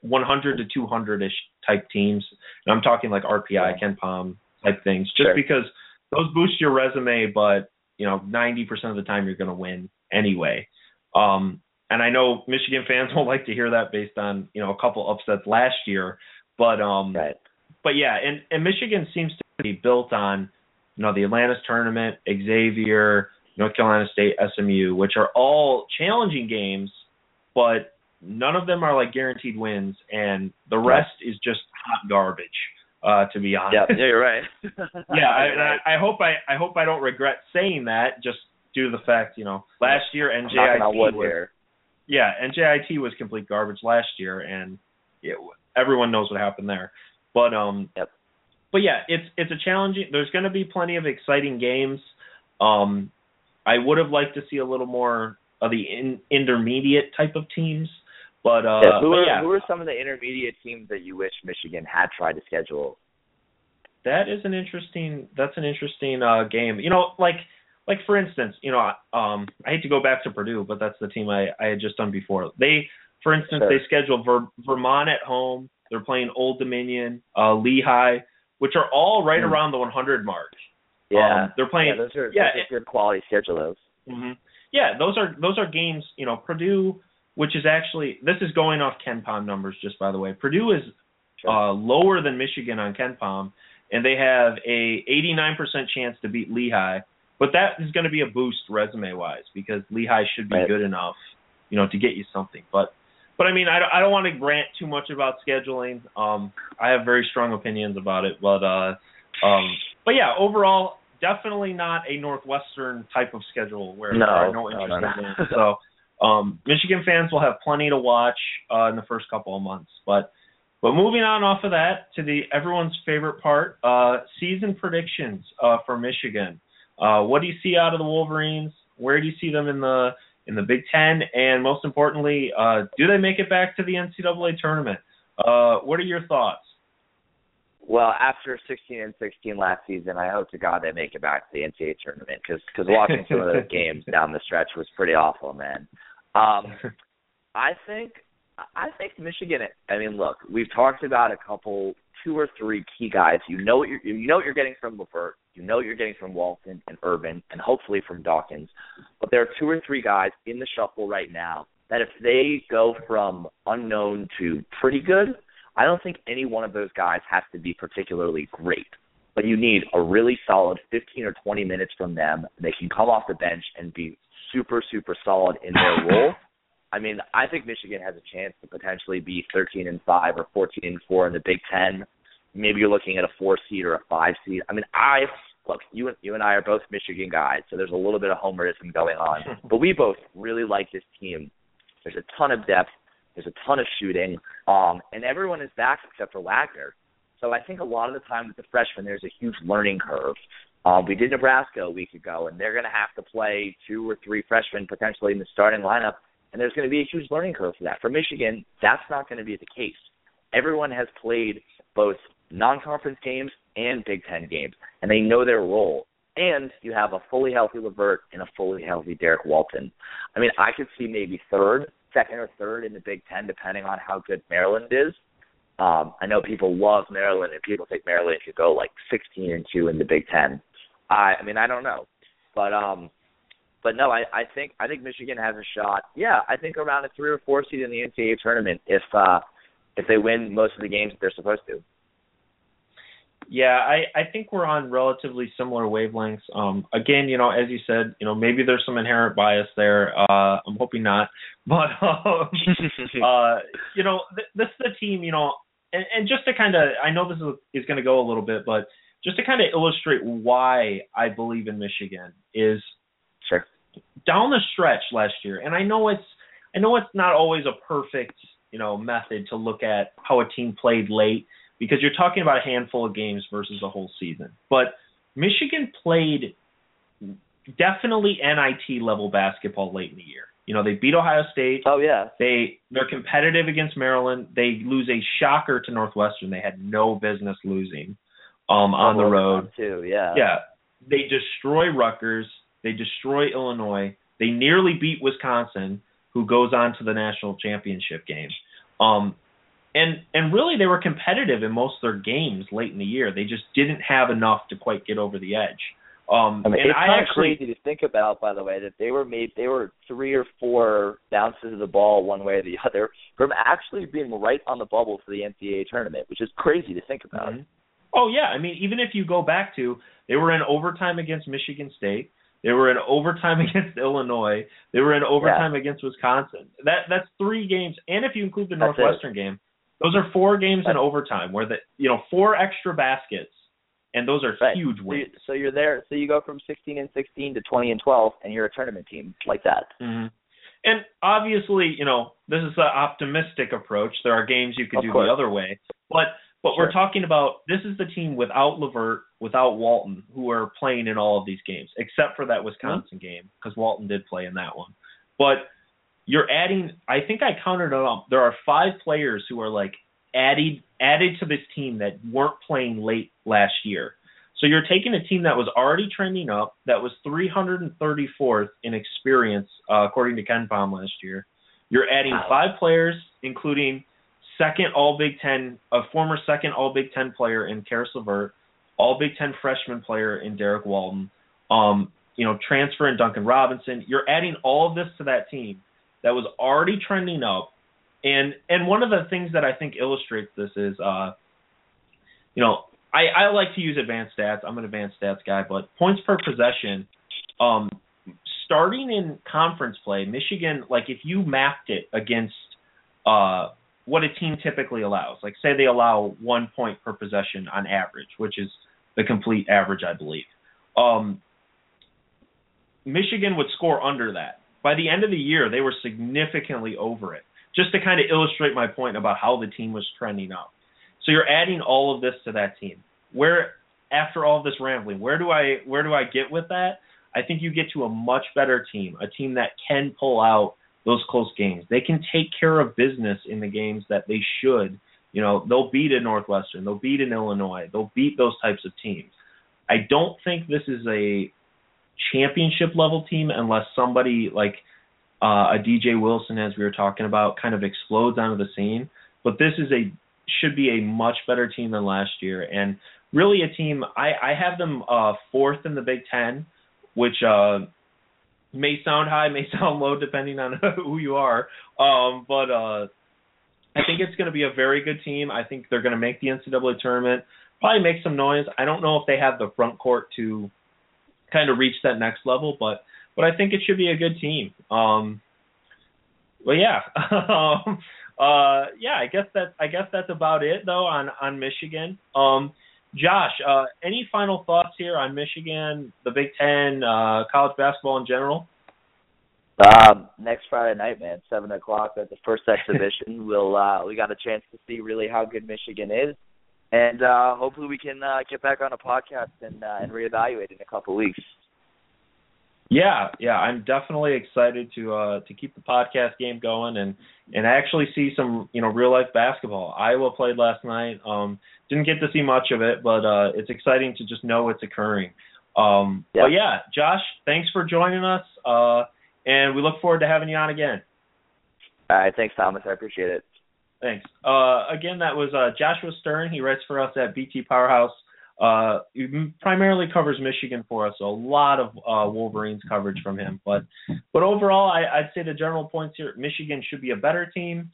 Speaker 6: 100 to 200ish type teams and I'm talking like RPI. KenPom type things just
Speaker 7: Sure.
Speaker 6: because those boost your resume but you know 90% of the time you're going to win anyway um and I know Michigan fans won't like to hear that based on you know a couple upsets last year but um
Speaker 7: Right.
Speaker 6: but yeah, and and Michigan seems to be built on you know the Atlantis tournament, Xavier, North Carolina State, SMU, which are all challenging games, but none of them are like guaranteed wins, and the rest is just hot garbage. Uh, to be honest.
Speaker 7: Yeah, yeah, you're right.
Speaker 6: yeah, I, I, I hope I I hope I don't regret saying that just due to the fact you know last year
Speaker 7: I'm knocking on
Speaker 6: NJIT was
Speaker 7: here.
Speaker 6: Yeah, NJIT was complete garbage last year, and it, everyone knows what happened there. But um,
Speaker 7: Yep.
Speaker 6: but yeah, it's it's a challenging. There's going to be plenty of exciting games. Um, I would have liked to see a little more of the in, intermediate type of teams, but uh,
Speaker 7: yeah, who
Speaker 6: but
Speaker 7: are
Speaker 6: yeah,
Speaker 7: who are some of the intermediate teams that you wish Michigan had tried to schedule?
Speaker 6: that is an interesting. That's an interesting uh game. You know, like like for instance, you know, um, I hate to go back to Purdue, but that's the team I I had just done before. They, for instance,
Speaker 7: Sure.
Speaker 6: they schedule Ver, Vermont at home. They're playing Old Dominion, uh, Lehigh, which are all right
Speaker 7: Hmm.
Speaker 6: around the 100 mark.
Speaker 7: Yeah,
Speaker 6: Um, they're playing.
Speaker 7: yeah, those are
Speaker 6: yeah,
Speaker 7: those are good quality schedule those.
Speaker 6: hmm Yeah, those are those are games. You know, Purdue, which is actually this is going off KenPom numbers, just by the way. Purdue is
Speaker 7: Sure.
Speaker 6: uh, lower than Michigan on KenPom, and they have a 89% chance to beat Lehigh. But that is going to be a boost resume wise because Lehigh should be
Speaker 7: Right.
Speaker 6: good enough, you know, to get you something. But but I mean, I don't, I don't want to rant too much about scheduling. Um, I have very strong opinions about it, but uh, um, but yeah, overall, definitely not a Northwestern type of schedule where
Speaker 7: No,
Speaker 6: there are no
Speaker 7: no, no, no.
Speaker 6: games. So um, Michigan fans will have plenty to watch uh, in the first couple of months. But but moving on off of that to the everyone's favorite part, uh, season predictions uh, for Michigan. Uh, what do you see out of the Wolverines? Where do you see them in the in the Big Ten? And most importantly, uh, do they make it back to the NCAA tournament? Uh, what are your thoughts?
Speaker 7: Well, after 16 and 16 last season, I hope to God they make it back to the NCAA tournament because because watching some of those games down the stretch was pretty awful, man. Um, I think I think Michigan. I mean, look, we've talked about a couple, two or three key guys. You know what you're you know what you're getting from LeVert. You know what you're getting from Walton and Irvin, and hopefully from Dawkins. But there are two or three guys in the shuffle right now that if they go from unknown to pretty good, I don't think any one of those guys has to be particularly great. But you need a really solid 15 or 20 minutes from them. They can come off the bench and be super, super solid in their role. I mean, I think Michigan has a chance to potentially be 13 and 5 or 14 and 4 in the Big Ten. Maybe you're looking at a four seed or a five seed. I mean, I look, you and you and I are both Michigan guys, so there's a little bit of homerism going on. but we both really like this team. There's a ton of depth. There's a ton of shooting, um, and everyone is back except for Wagner. So I think a lot of the time with the freshmen, there's a huge learning curve. Um, we did Nebraska a week ago, and they're going to have to play two or three freshmen potentially in the starting lineup, and there's going to be a huge learning curve for that. For Michigan, that's not going to be the case. Everyone has played both non-conference games and Big Ten games, and they know their role. And you have a fully healthy LeVert and a fully healthy Derrick Walton. I mean, I could see maybe third, second or third in the Big Ten, depending on how good Maryland is. Um, I know people love Maryland, and people think Maryland could go like 16 and two in the Big Ten. I, I mean, I don't know, but um, but no, I, I think I think Michigan has a shot. Yeah, I think around a three or four seed in the NCAA tournament if uh, if they win most of the games that they're supposed to.
Speaker 6: Yeah, I, I think we're on relatively similar wavelengths. Um, again, you know, as you said, you know, maybe there's some inherent bias there. Uh, I'm hoping not, but um, uh, you know, th- this is the team. You know, and, and just to kind of, I know this is, is going to go a little bit, but just to kind of illustrate why I believe in Michigan is
Speaker 7: sure
Speaker 6: down the stretch last year, and I know it's, I know it's not always a perfect, you know, method to look at how a team played late because you're talking about a handful of games versus a whole season. But Michigan played definitely NIT level basketball late in the year. You know, they beat Ohio State.
Speaker 7: Oh yeah.
Speaker 6: They they're competitive against Maryland. They lose a shocker to Northwestern. They had no business losing um on the road.
Speaker 7: Too, yeah.
Speaker 6: Yeah. They destroy Rutgers. They destroy Illinois. They nearly beat Wisconsin, who goes on to the national championship game. Um and and really they were competitive in most of their games late in the year. They just didn't have enough to quite get over the edge. Um,
Speaker 7: I mean,
Speaker 6: and
Speaker 7: it's
Speaker 6: I
Speaker 7: kind
Speaker 6: actually,
Speaker 7: of crazy to think about, by the way, that they were made they were three or four bounces of the ball one way or the other from actually being right on the bubble for the NCAA tournament, which is crazy to think about.
Speaker 6: Mhm. Oh yeah, I mean, even if you go back to they were in overtime against Michigan State, they were in overtime against Illinois, they were in overtime against Wisconsin. That that's three games, and if you include the
Speaker 7: That's it.
Speaker 6: Northwestern game, those are four games in overtime where the you know four extra baskets, and those are
Speaker 7: Right.
Speaker 6: huge wins.
Speaker 7: so you're there. So you go from 16 and 16 to 20 and 12, and you're a tournament team like that.
Speaker 6: hmm And obviously, you know, this is an optimistic approach. There are games you could
Speaker 7: Of
Speaker 6: do
Speaker 7: course.
Speaker 6: the other way, but but
Speaker 7: Sure.
Speaker 6: we're talking about this is the team without LeVert, without Walton, who are playing in all of these games, except for that Wisconsin
Speaker 7: Mm-hmm.
Speaker 6: game because Walton did play in that one. But you're adding. I think I counted it up. There are five players who are like added added to this team that weren't playing late last year. So you're taking a team that was already trending up, that was 334th in experience, uh, according to KenPom last year. You're adding
Speaker 7: Wow.
Speaker 6: five players, including second All Big Ten, a former second All Big Ten player in Caris LeVert, All Big Ten freshman player in Derrick Walton, um, you know, transfer in Duncan Robinson. You're adding all of this to that team that was already trending up. And and one of the things that I think illustrates this is uh you know, I, I like to use advanced stats. I'm an advanced stats guy, but points per possession, um, starting in conference play, Michigan, like if you mapped it against uh, what a team typically allows, like say they allow one point per possession on average, which is the complete average, I believe. Um, Michigan would score under that. By the end of the year, they were significantly over it. Just to kind of illustrate my point about how the team was trending up. So you're adding all of this to that team. Where after all this rambling, where do I where do I get with that? I think you get to a much better team, a team that can pull out those close games. They can take care of business in the games that they should. You know, they'll beat a Northwestern, they'll beat an Illinois, they'll beat those types of teams. I don't think this is a championship level team unless somebody like uh, a DJ Wilson, as we were talking about, kind of explodes onto the scene. But this is a should be a much better team than last year, and really a team. I I have them uh, fourth in the Big Ten, which uh, may sound high, may sound low, depending on who you are. Um, but uh, I think it's going to be a very good team. I think they're going to make the NCAA tournament, probably make some noise. I don't know if they have the front court to kind of reach that next level, but but I think it should be a good team. Um, well, yeah, um, uh, yeah. I guess that I guess that's about it though on on Michigan. Um, Josh, uh, any final thoughts here on Michigan, the Big Ten, uh, college basketball in general?
Speaker 7: Um, next Friday night, man, seven o'clock at the first exhibition. we'll uh, we got a chance to see really how good Michigan is, and uh, hopefully we can uh, get back on a podcast and uh, and reevaluate in a couple weeks.
Speaker 6: Yeah, yeah, I'm definitely excited to uh to keep the podcast game going and and actually see some, you know, real life basketball. Iowa played last night. Um didn't get to see much of it, but uh it's exciting to just know it's occurring. Um
Speaker 7: Yeah.
Speaker 6: but yeah, Josh, thanks for joining us. Uh and we look forward to having you on again.
Speaker 7: All right, thanks, Thomas. I appreciate it.
Speaker 6: Thanks. Uh, again, that was uh, Joshua Stern. He writes for us at BT Powerhouse. Uh, he primarily covers Michigan for us, so a lot of uh, Wolverines coverage from him. But but overall, I, I'd say the general points here: Michigan should be a better team.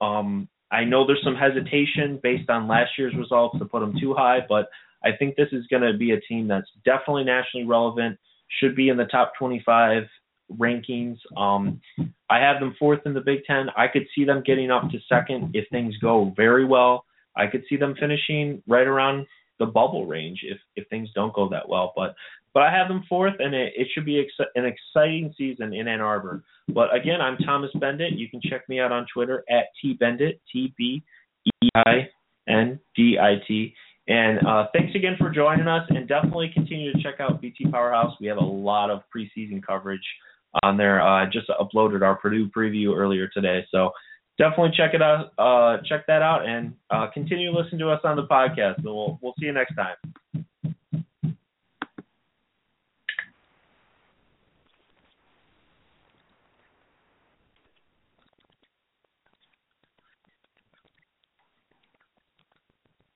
Speaker 6: Um, I know there's some hesitation based on last year's results to put them too high, but I think this is going to be a team that's definitely nationally relevant, should be in the top 25 rankings. Um, I have them fourth in the Big Ten. I could see them getting up to second if things go very well. I could see them finishing right around the bubble range if if things don't go that well. But but I have them fourth, and it, it should be ex- an exciting season in Ann Arbor. But again, I'm Thomas Beindit. You can check me out on Twitter at tbeindit, t b e i n d i t. And uh, thanks again for joining us, and definitely continue to check out BT Powerhouse. We have a lot of preseason coverage on there. Uh, just uploaded our Purdue preview earlier today, so definitely check it out. Uh, check that out, and uh, continue to listen to us on the podcast. So we'll we'll see you next time.